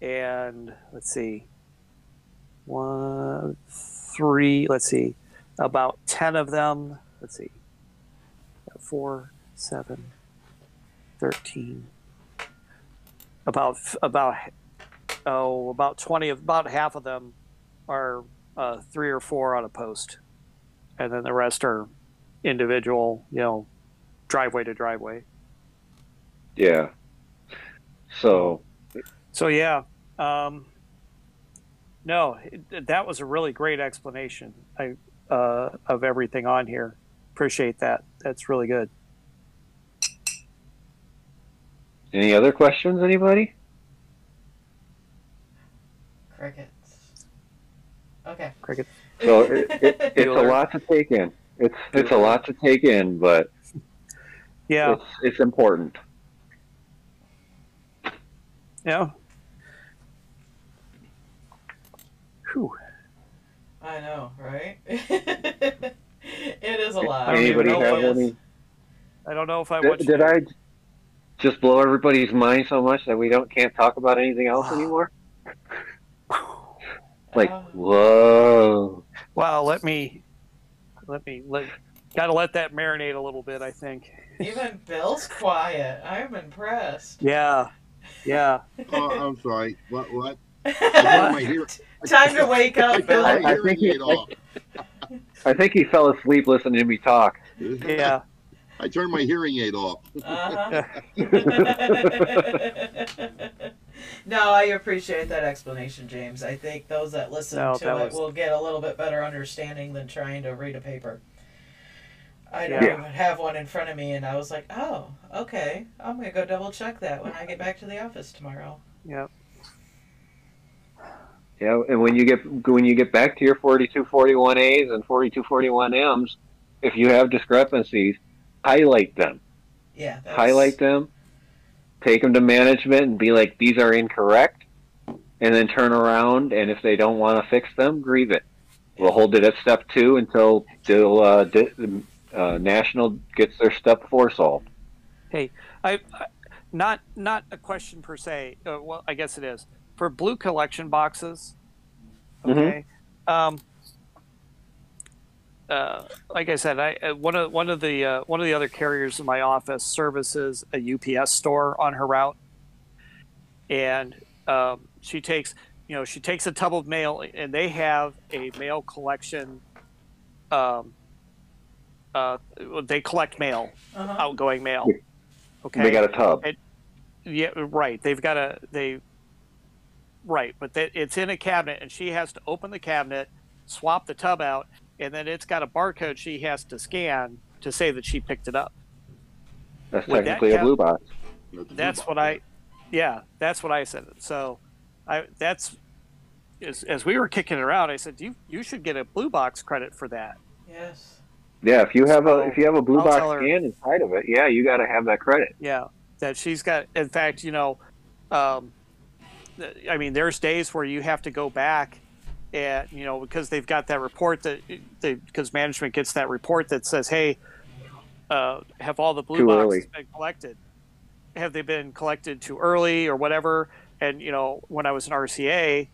And let's see, one, three, let's see, about 10 of them. Let's see, four, seven, 13. About, about, oh, about 20 of, about half of them are uh, three or four on a post. And then the rest are individual, you know, driveway to driveway. yeah. So So yeah, um, no, it, that was a really great explanation I, uh, of everything on here. Appreciate that. That's really good. any other questions, anybody? Crickets. Okay. Cricket. So it, it, it's a lot to take in. It's it's a lot to take in, but Yeah, it's it's important. yeah. Whew. I know, right? it is a lot. I don't Anybody know have any? I don't know if I Did, watched. did I just blow everybody's mind so much that we don't can't talk about anything else anymore? Like, Oh. whoa. Wow, let me, let me let. Got to let that marinate a little bit. I think. Even Bill's quiet. I'm impressed. Yeah, yeah. Oh, I'm sorry. What? What? I turned my, hear- Time to wake up, Bill. my I think he- aid off. I think he fell asleep listening to me talk. Yeah. I turned my hearing aid off. Uh-huh. No, I appreciate that explanation, James. I think those that listen No, to that it was- will get a little bit better understanding than trying to read a paper. I don't Yeah. even have one in front of me, and I was like, "Oh, okay. I'm gonna go double check that when I get back to the office tomorrow." Yeah. Yeah, and when you get when you get back to your 4241As and 4241Ms, if you have discrepancies, highlight them. Yeah, that's, Highlight them, take them to management, and be like, "These are incorrect," and then turn around and if they don't want to fix them, grieve it. We'll hold it at step two until till uh, di- uh, national gets their step four solved. I, I not not a question per se. Uh, well, I guess it is for blue collection boxes. Mhm. Okay. Um, uh, like I said, I uh, one of one of the uh, one of the other carriers in my office services a UPS store on her route, and um, she takes you know she takes a tub of mail and they have a mail collection. Um, uh, they collect mail, Uh-huh. outgoing mail. Okay. They got a tub. Yeah, right. They've got a they. Right, but that it's in a cabinet, and she has to open the cabinet, swap the tub out, and then it's got a barcode she has to scan to say that she picked it up. That's Would that technically a blue box. That's what I, yeah, that's what I said. So, I that's as, as we were kicking it around, I said you you should get a blue box credit for that. Yes. Yeah, if you have So, a if you have a blue I'll box tell her- scan inside of it, yeah, you got to have that credit. Yeah, that she's got. In fact, you know, um, I mean, there's days where you have to go back, and you know, because they've got that report that they because management gets that report that says, hey, uh, have all the blue Too boxes early. been collected? Have they been collected too early or whatever? And you know, when I was an RCA,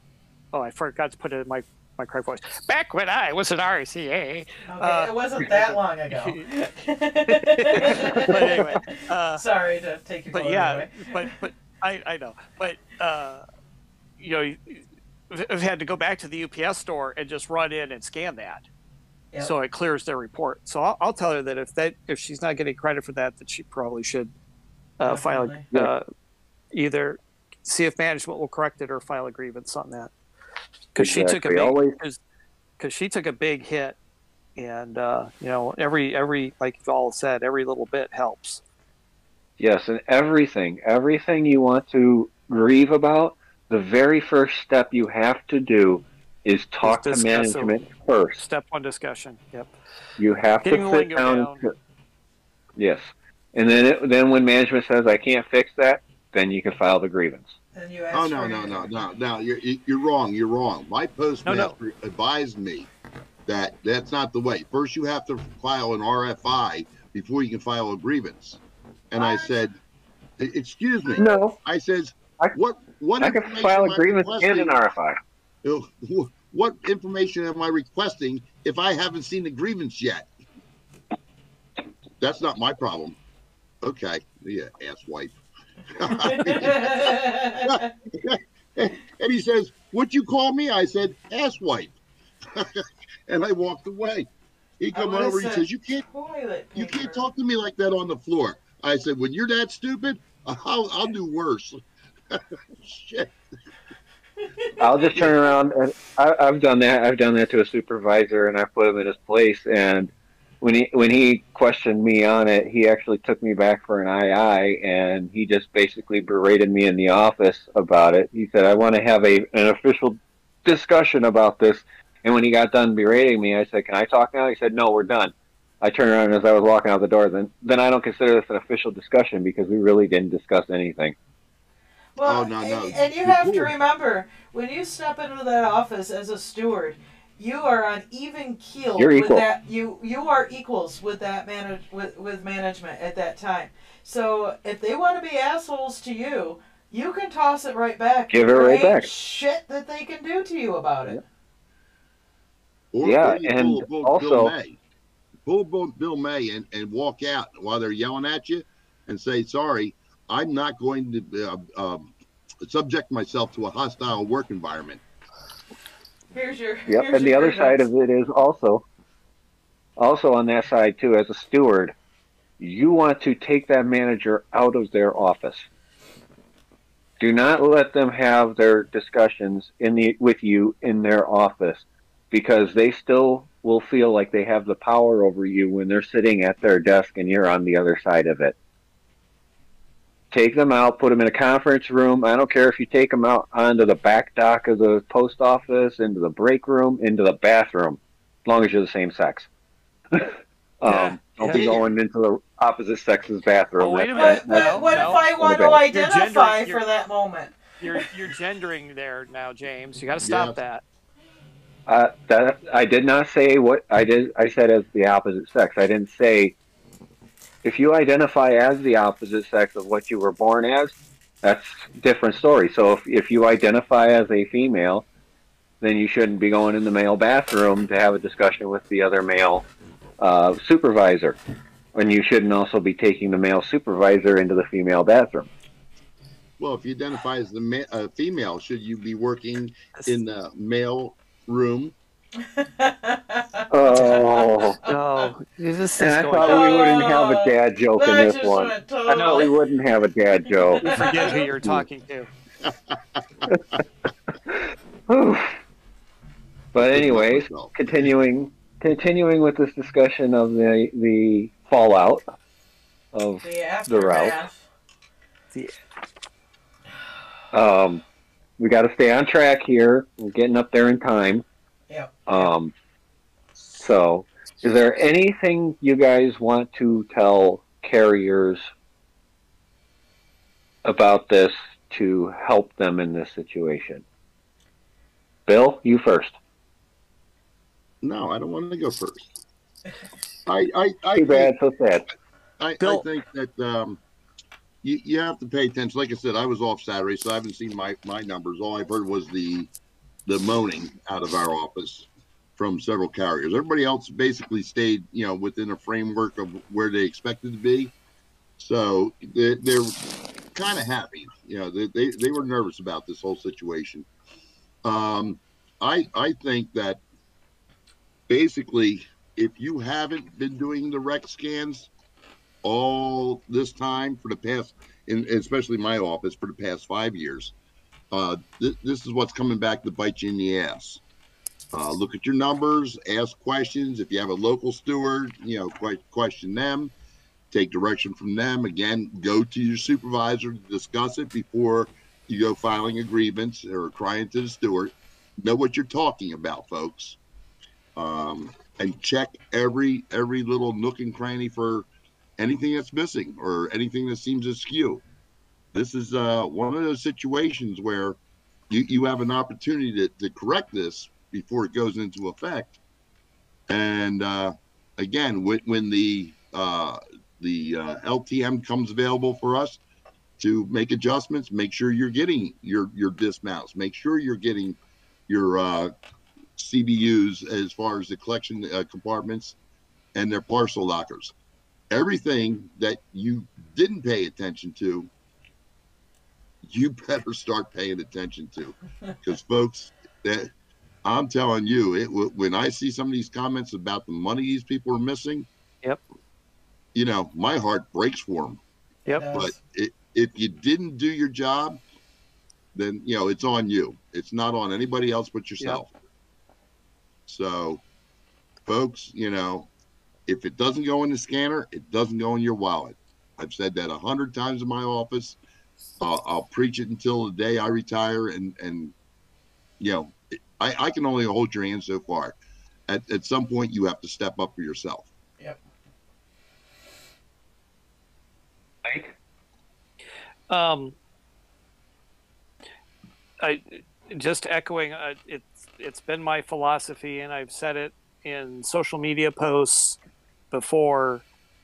oh, I forgot to put it in my my correct voice. Back when I was an RCA, Okay, Uh, it wasn't that long ago. but anyway, uh, Sorry to take your but yeah, away. but but I I know, but uh, you know, you- I've had to go back to the UPS store and just run in and scan that, Yep. so it clears their report. So I'll, I'll tell her that if that if she's not getting credit for that, that she probably should uh, file Definitely. uh, either see if management will correct it or file a grievance on that because she took a Exactly. big Always- because she took a big hit, and uh, you know every every like you all said, every little bit helps. Yes, and everything, everything you want to grieve about, the very first step you have to do is talk to discuss it. management first. Step one discussion. Yep. You have Getting to sit down. down. And yes, and then it, then when management says I can't fix that, then you can file the grievance. Then you ask Oh no for no no no no! You're you're wrong. You're wrong. My postmaster advised me that that's not the way. First, you have to file an RFI before you can file a grievance. And I said, "E- "Excuse me." No, I says, I- "What what I can information file am a I grievance and an requesting? RFI. What information am I requesting if I haven't seen the grievance yet?" That's not my problem. Okay, yeah, ass wipe. and he says, "What'd you call me?" I said, "Ass wipe," and I walked away. He I come over. He says, "You can't, you can't talk to me like that on the floor." I said, "When you're that stupid, I'll, I'll do worse." Shit. I'll just turn around and I, I've done that. I've done that to a supervisor, and I put him in his place. And when he when he questioned me on it, he actually took me back for an II, and he just basically berated me in the office about it. He said, "I want to have a an official discussion about this." And when he got done berating me, I said, "Can I talk now?" He said, "No, we're done." I turned around as I was walking out the door. Then then I don't consider this an official discussion because we really didn't discuss anything. Well, Oh, no, and, no. and you have to remember when you step into that office as a steward, you are on even keel You're with equal. that. You you are equals with that manage with with management at that time. So if they want to be assholes to you, you can toss it right back. Give it right back. Shit that they can do to you about it. Or, Yeah, or you and pull, pull also- Bill May. pull Bill, Bill May and, and walk out while they're yelling at you, and say, "Sorry, I'm not going to uh, um, subject myself to a hostile work environment." Here's your. Yep, here's and the your other side of it is also, also on that side too, as a steward, you want to take that manager out of their office. Do not let them have their discussions in the with you in their office, because they still will feel like they have the power over you when they're sitting at their desk and you're on the other side of it. Take them out, put them in a conference room. I don't care if you take them out onto the back dock of the post office, into the break room, into the bathroom, as long as you're the same sex. um, Yeah, don't yeah. be going into the opposite sex's bathroom. Oh, wait a That's- minute. What, that's- what, what no. if I want to You're identify gendering- for that moment? You're you're gendering there now, James. You got to stop Yes. that. Uh, that I did not say what I did. I said as the opposite sex. I didn't say if you identify as the opposite sex of what you were born as. That's a different story. So if if you identify as a female, then you shouldn't be going in the male bathroom to have a discussion with the other male uh, supervisor, and you shouldn't also be taking the male supervisor into the female bathroom. Well, if you identify as the ma- uh, female, should you be working in the male room? Oh, Oh, this and is I going. thought we wouldn't have a dad joke in this one. went I thought we wouldn't have a dad joke. You forget who you're talking to. but anyways, continuing continuing with this discussion of the the fallout of The The route. aftermath. um we got to stay on track here. We're getting up there in time. Yep. Um so is there anything you guys want to tell carriers about this to help them in this situation? Bill, you first. No, I don't want to go first. I I I Too bad, so sad. I, I Bill- think that um, you, you have to pay attention. Like I said, I was off Saturday, so I haven't seen my, my numbers. All I've heard was the the moaning out of our office from several carriers. Everybody else basically stayed, you know, within a framework of where they expected to be. So they're, they're kind of happy. You know, they, they, they were nervous about this whole situation. Um, I I think that basically, if you haven't been doing the rec scans all this time for the past, and especially my office for the past five years, uh, th- this is what's coming back to bite you in the ass. Uh, look at your numbers, ask questions. If you have a local steward, you know, que- question them, take direction from them. Again, go to your supervisor to discuss it before you go filing a grievance or crying to the steward. Know what you're talking about, folks. Um, and check every every little nook and cranny for anything that's missing or anything that seems askew. this is uh, one of those situations where you, you have an opportunity to, to correct this before it goes into effect. And uh, again, when, when the uh, the uh, LTM comes available for us to make adjustments, make sure you're getting your your dismounts, make sure you're getting your uh, CBUs as far as the collection uh, compartments and their parcel lockers. Everything that you didn't pay attention to, you better start paying attention to, because folks, that I'm telling you, it when I see some of these comments about the money these people are missing, Yep. you know, my heart breaks for them. Yep. But it, if you didn't do your job, then you know it's on you. It's not on anybody else but yourself. So, folks, you know, if it doesn't go in the scanner, it doesn't go in your wallet. I've said that a hundred times in my office. I'll, I'll preach it until the day I retire, and and you know, I, I can only hold your hand so far. At at some point, you have to step up for yourself. Yep. Mike? Um, I just echoing. Uh, it's it's been my philosophy, and I've said it in social media posts before,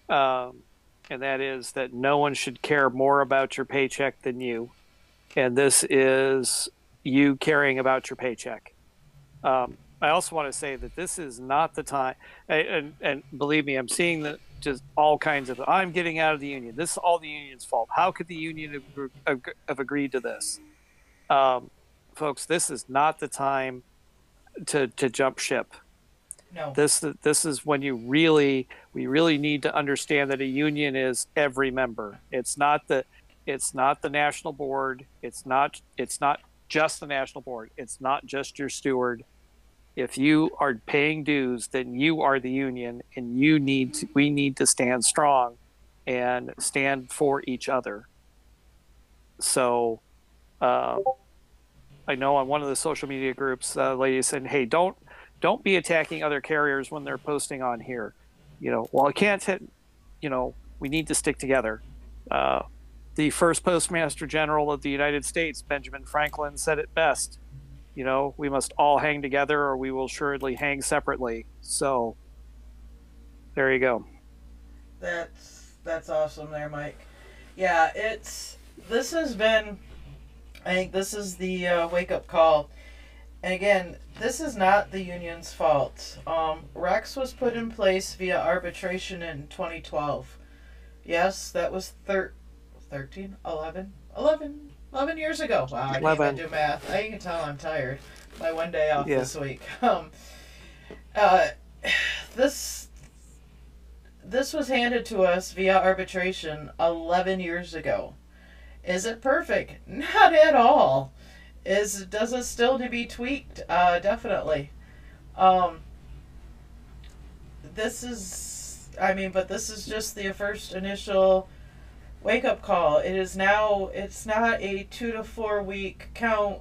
um, and that is that no one should care more about your paycheck than you, and this is you caring about your paycheck. Um, I also want to say that this is not the time, and, and, believe me, I'm seeing just all kinds of. I'm getting out of the union. This is all the union's fault. How could the union have, have agreed to this, um, folks? This is not the time to to jump ship. no. This this is when you really we really need to understand that a union is every member. It's not the it's not the national board. It's not it's not just the national board. It's not just your steward. If you are paying dues, then you are the union, and you need to, we need to stand strong and stand for each other. So, uh, I know on one of the social media groups, uh, lady said, "Hey, don't don't be attacking other carriers when they're posting on here." You know, well, I can't hit. You know, we need to stick together. Uh, the first Postmaster General of the United States, Benjamin Franklin, said it best. You know, we must all hang together, or we will assuredly hang separately. So, there you go. That's that's awesome there, Mike. Yeah, it's this has been I think this is the uh, wake up call. And again, this is not the union's fault. Um, RRECS was put in place via arbitration in 2012. Yes, that was thir- 13, 11, 11, 11 years ago. Wow, I can't 11. even do math. I can tell I'm tired. My one day off Yeah. this week. Um, uh, this this was handed to us via arbitration 11 years ago. Is it perfect? Not at all. Is does it still to be tweaked? Uh, definitely. Um, this is, I mean, but this is just the first initial wake up call. It is now. It's not a two to four week count.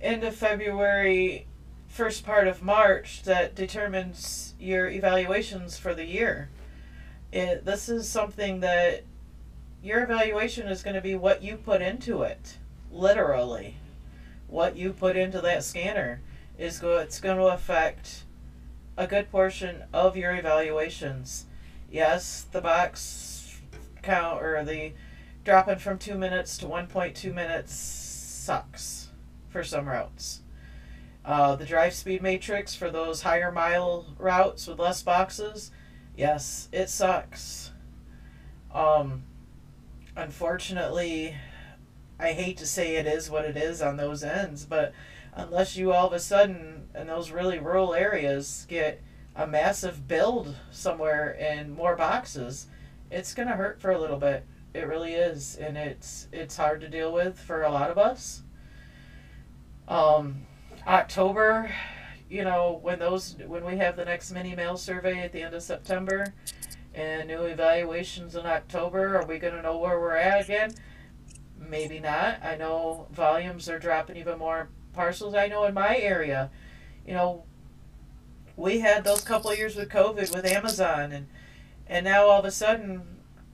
End of February, first part of March that determines your evaluations for the year. It, this is something that your evaluation is going to be what you put into it, literally. What you put into that scanner is go. It's going to affect a good portion of your evaluations. Yes, the box count or the dropping from two minutes to one point two minutes sucks for some routes. Uh, the drive speed matrix for those higher mile routes with less boxes, yes, it sucks. Um, unfortunately, I hate to say it is what it is on those ends, but unless you all of a sudden in those really rural areas get a massive build somewhere and more boxes, it's gonna hurt for a little bit. It really is, and it's it's hard to deal with for a lot of us. Um, October, you know, when those when we have the next mini mail survey at the end of September, and new evaluations in October, are we gonna know where we're at again? Maybe not. I know volumes are dropping even more parcels. I know in my area, you know, we had those couple years with COVID with Amazon, and and now all of a sudden,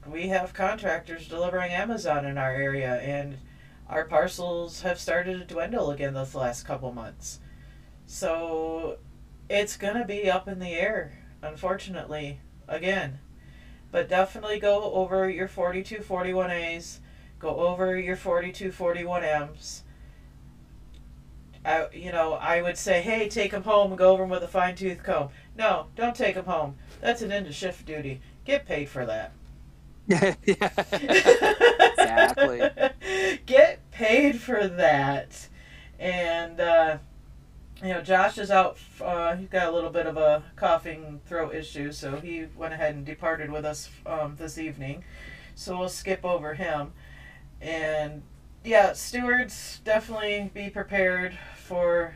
we have contractors delivering Amazon in our area, and our parcels have started to dwindle again this last couple months. So it's gonna be up in the air, unfortunately, again. But definitely go over your 4241As, go over your 4241Ms. I, you know, I would say, hey, take them home and go over them with a fine tooth comb. No, don't take them home. That's an end of shift duty. Get paid for that. yeah. Exactly. Get paid for that. And, uh, you know, Josh is out. Uh, he's got a little bit of a coughing throat issue, so he went ahead and departed with us um, this evening. So we'll skip over him. And yeah, stewards definitely be prepared for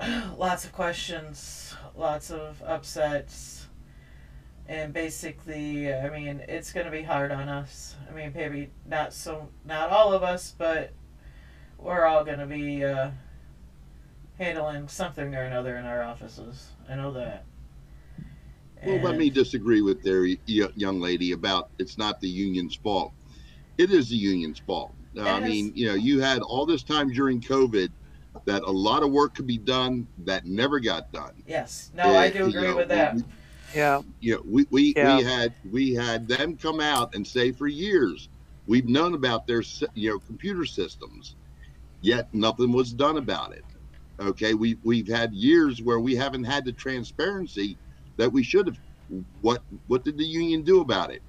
lots of questions, lots of upsets, and basically, I mean, it's going to be hard on us. I mean, maybe not so, not all of us, but we're all going to be uh, handling something or another in our offices. I know that. Well, let me disagree with their young lady about it's not the union's fault. It is the union's fault. Uh, I mean, you know, you had all this time during COVID that a lot of work could be done that never got done. Yes. No, I do you agree know, with that. we- Yeah. you we we, Yeah. we had we had them come out and say for years we've known about their you know computer systems, yet nothing was done about it. Okay, we we've had years where we haven't had the transparency that we should have. What what did the union do about it?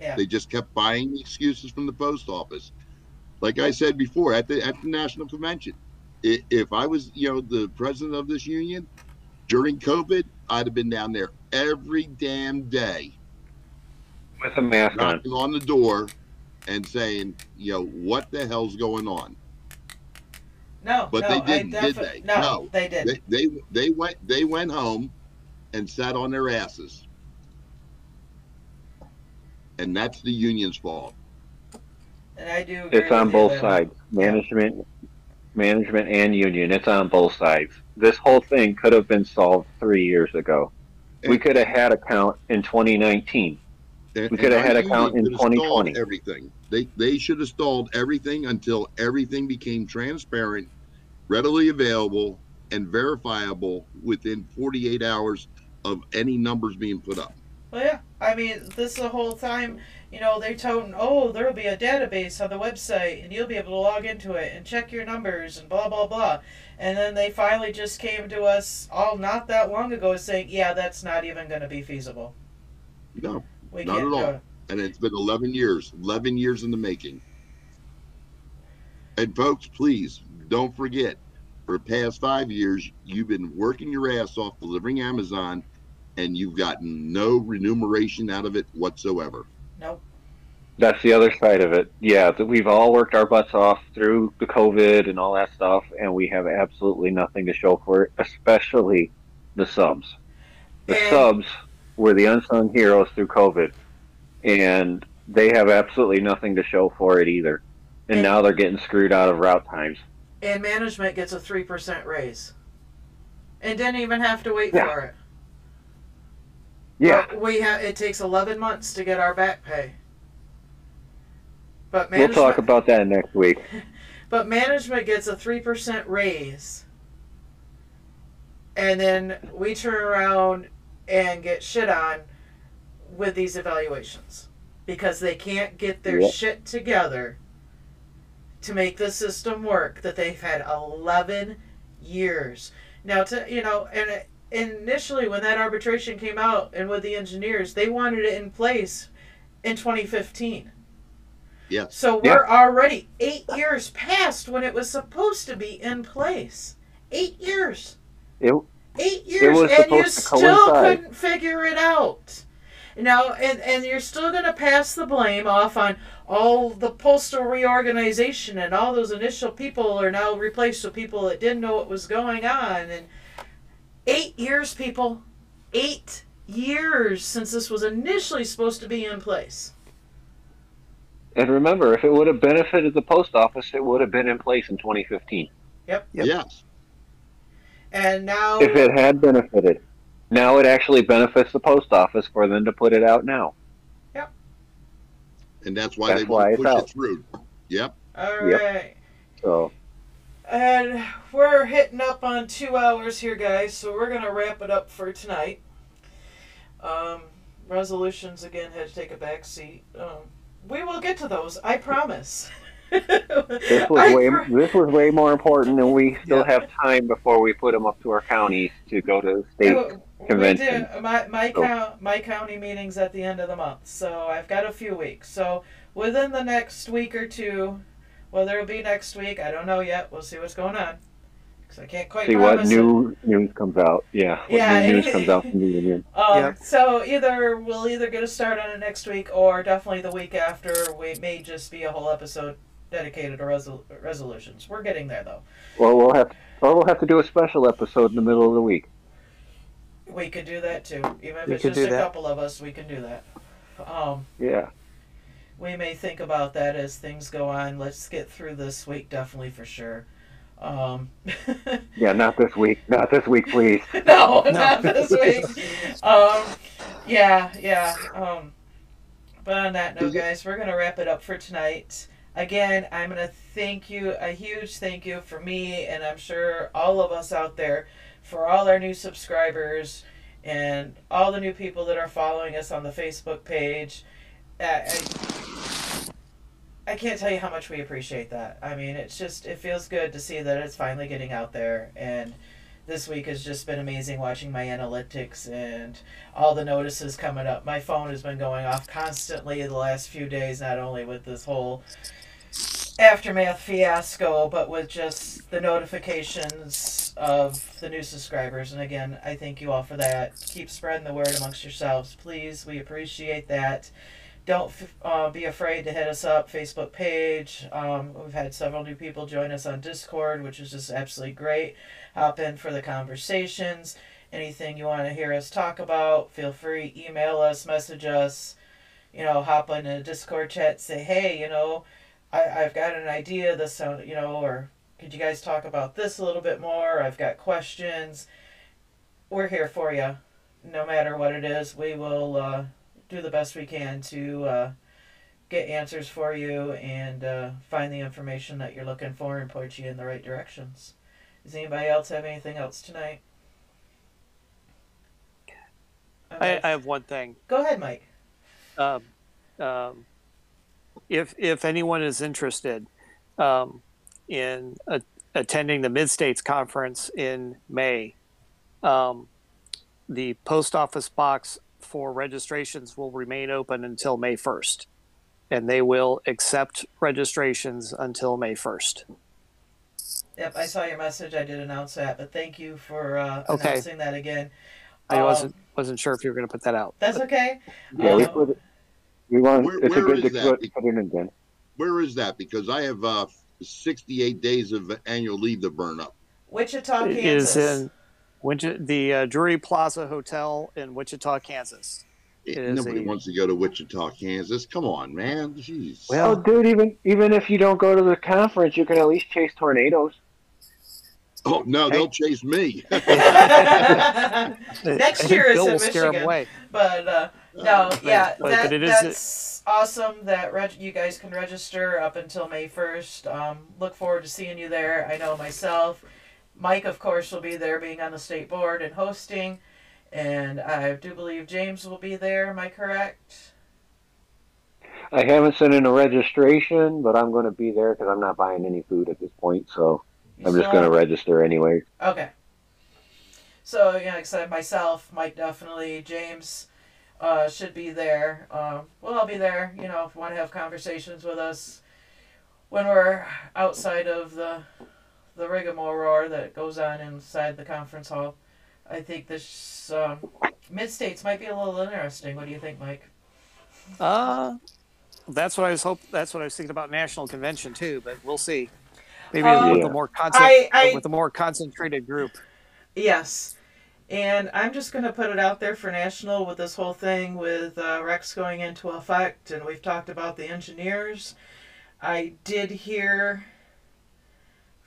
Yeah. They just kept buying excuses from the post office. Like I said before, at the at the national convention, i- if I was you know the president of this union during COVID, I'd have been down there every damn day, with a mask on. knocking on the door and saying, you know, what the hell's going on? No, But no, they didn't, I did they? No, No. they didn't. They, they they went they went home and sat on their asses, and that's the union's fault. and I do. It's on both sides, management, management and union. It's on both sides. This whole thing could have been solved three years ago. We could have had a count in 2019. And- We could have had a count in could have stalled 2020. Everything they they should have stalled everything until everything became transparent, readily available, and verifiable within 48 hours of any numbers being put up. Well, yeah. I mean, this the whole time, you know, they're toting, oh, there'll be a database on the website, and you'll be able to log into it and check your numbers and blah blah blah. And then they finally just came to us all not that long ago saying, yeah, that's not even going to be feasible. No, We Not at all. it. and it's been 11 years 11 years in the making and folks please don't forget for the past five years you've been working your ass off delivering amazon and you've gotten no remuneration out of it whatsoever Nope. That's the other side of it. Yeah, that we've all worked our butts off through the COVID and all that stuff, and we have absolutely nothing to show for it, especially the subs. The And- subs were the unsung heroes through COVID, and they have absolutely nothing to show for it either. And And- now they're getting screwed out of route times. And management gets a three percent raise, and didn't even have to wait Yeah. for it. Yeah, But we have. It takes eleven months to get our back pay. But we'll talk about that next week. But management gets a three percent raise, and then we turn around and get shit on with these evaluations because they can't get their Yep. shit together to make the system work that they've had 11 years now to you know and it- initially when that arbitration came out and with the engineers they wanted it in place in 2015 yes so we're already eight years past when it was supposed to be in place. Eight years. It, Eight years, was and you still couldn't figure it out. Now, and, and you're still going to pass the blame off on all the postal reorganization, and all those initial people are now replaced with people that didn't know what was going on. And eight years, people, eight years since this was initially supposed to be in place. and remember, if it would have benefited the post office, it would have been in place in 2015. Yep. yes And now, If it had benefited. Now it actually benefits the post office for them to put it out now. Yep. And that's why That's they want why to push it through. Yep. All right. Yep. So And we're hitting up on two hours here, guys, so we're going to wrap it up for tonight. Um, resolutions, again, had to take a back seat. Um, we will get to those, I promise. this was I way this was way more important, and we still Yeah. have time before we put them up to our counties to go to state. Oh, we convention. do. My my, So- count, my county meeting's at the end of the month, so I've got a few weeks. So within the next week or two, whether it'll be next week, I don't know yet. We'll see what's going on. Because I can't quite See what promise it. new news comes out. Yeah, what Yeah, new news comes out from the union. Um, Yep. So either we'll either get a start on it next week, or definitely the week after. We may just be a whole episode dedicated to resol- resolutions. We're getting there though. Well, we'll have or we'll have to do a special episode in the middle of the week. We could do that too. Even if We it's could just do a that. couple of us, we can do that. Um, Yeah. We may think about that as things go on. Let's get through this week, definitely for sure. Um, Yeah, not this week. Not this week, please. no, not this week. Um, yeah, yeah. Um, but on that note, guys, we're gonna wrap it up for tonight. Again, I'm gonna thank you a huge thank you for me, and I'm sure all of us out there, for all our new subscribers and all the new people that are following us on the Facebook page. I, I, can't tell you how much we appreciate that. I mean, it's just it feels good to see that it's finally getting out there and this week has just been amazing watching my analytics and all the notices coming up. My phone has been going off constantly the last few days, not only with this whole aftermath fiasco, but with just the notifications of the new subscribers. And again, I thank you all for that. Keep spreading the word amongst yourselves, please. We appreciate that. Don't uh, be afraid to hit us up, Facebook page. Um, we've had several new people join us on Discord, which is just absolutely great hop in for the conversations. Anything you want to hear us talk about, feel free email us, message us. You know, hop in a Discord chat, say, hey, you know, I, I've got an idea. This sound, you know, or could you guys talk about this a little bit more? I've got questions. We're here for you, no matter what it is. We will uh, do the best we can to uh, get answers for you and uh, find the information that you're looking for and point you in the right directions. Does anybody else have anything else tonight? I, I have one thing. Go ahead, Mike. um, um, if if anyone is interested um, in a, attending the Mid States Conference in May, um, the post office box for registrations will remain open until May first, and they will accept registrations until May first. Yep, I saw your message. I did announce that, but thank you for uh, Okay. announcing that again. I Um, wasn't wasn't sure if you were going to put that out. That's okay. Yeah, we Um, put it. We want. Where- it's a good to that? put, put it in then. Where is that? Because I have uh, 68 days of annual leave to burn up. Wichita, It Kansas. is in Wichita, the uh, Drury Plaza Hotel in Wichita, Kansas. It is Nobody a- wants to go to Wichita, Kansas. Come on, man. Jeez. Oh, dude, even even if you don't go to the conference, you can at least chase tornadoes. oh no, they'll chase me. Next year is Bill in will scare 'em Michigan. away. But uh, no, yeah, but- that, but it is- that's awesome that reg- you guys can register up until May 1st. Um, look forward to seeing you there. I know myself. Mike, of course, will be there being on the state board and hosting. And I do believe James will be there. Am I correct? I haven't sent in a registration, but I'm going to be there because I'm not buying any food at this point. So I'm just going to register anyway. Okay. So yeah, like I said, myself, Mike definitely, James uh, should be there. Um, we'll all be there. You know, if you want to have conversations with us when we're outside of the the rigmarole that goes on inside the conference hall. I think this um, mid states might be a little interesting. What do you think, Mike? Uh, that's what I was hope. That's what I was thinking about national convention too. But we'll see. Maybe Um, with a more I- I- with a more concentrated group. Yes. And I'm just going to put it out there for national with this whole thing with uh, RRECS going into effect, and we've talked about the engineers. I did hear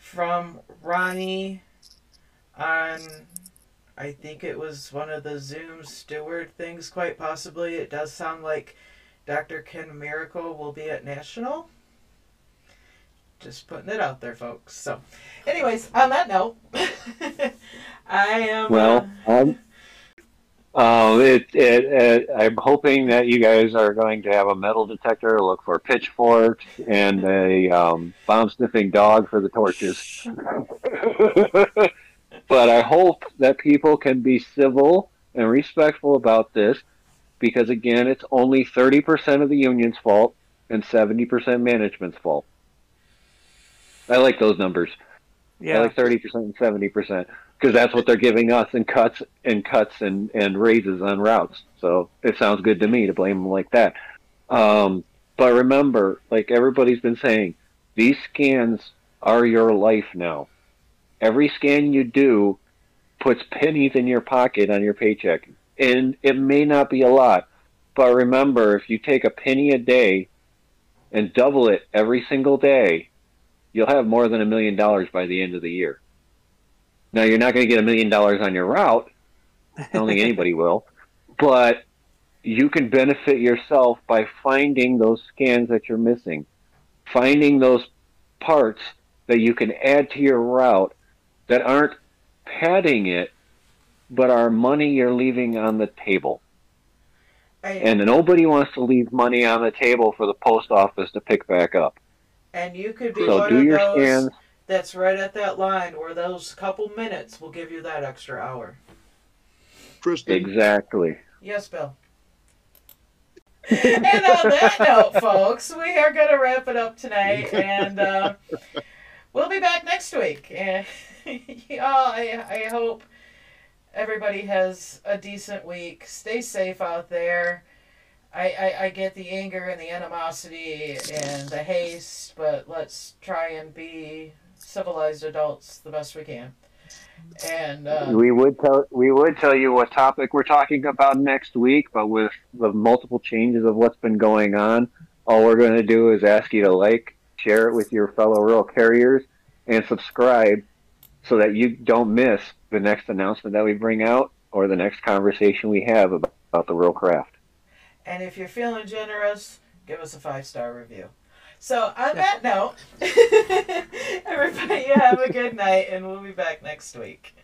from Ronnie on, I think it was one of the Zoom steward things, quite possibly. It does sound like Dr. Ken Miracle will be at National. Just putting it out there, folks. So, anyways, on that note, I am. Well, uh, um, um, it, it, it, I'm hoping that you guys are going to have a metal detector, look for pitchforks, and a um, bomb sniffing dog for the torches. but I hope that people can be civil and respectful about this because, again, it's only 30% of the union's fault and 70% management's fault. I like those numbers. I Yeah. like 30% and 70% because that's what they're giving us in cuts and cuts and, and raises on routes. So it sounds good to me to blame them like that. Um, but remember, like everybody's been saying, these scans are your life now. Every scan you do puts pennies in your pocket on your paycheck. And it may not be a lot, but remember, if you take a penny a day and double it every single day, you'll have more than a million dollars by the end of the year. Now you're not going to get a million dollars on your route. I don't think anybody will, but you can benefit yourself by finding those scans that you're missing, finding those parts that you can add to your route that aren't padding it, but are money you're leaving on the table. I- And nobody wants to leave money on the table for the post office to pick back up. and you could be So do your those scans. That's right at that line where those couple minutes will give you that extra hour. Kristen, Exactly. Yes, Bill. and on that note, folks, we are going to wrap it up tonight, and uh, we'll be back next week. And yeah, I, I hope everybody has a decent week. Stay safe out there. I, I, I get the anger and the animosity and the haste, but let's try and be civilized adults the best we can. And uh, we would tell we would tell you what topic we're talking about next week, but with the multiple changes of what's been going on, all we're going to do is ask you to like, share it with your fellow rural carriers, and subscribe so that you don't miss the next announcement that we bring out or the next conversation we have about, about the rural craft. And if you're feeling generous, give us a five star review. So, on that note, everybody have a good night, and we'll be back next week.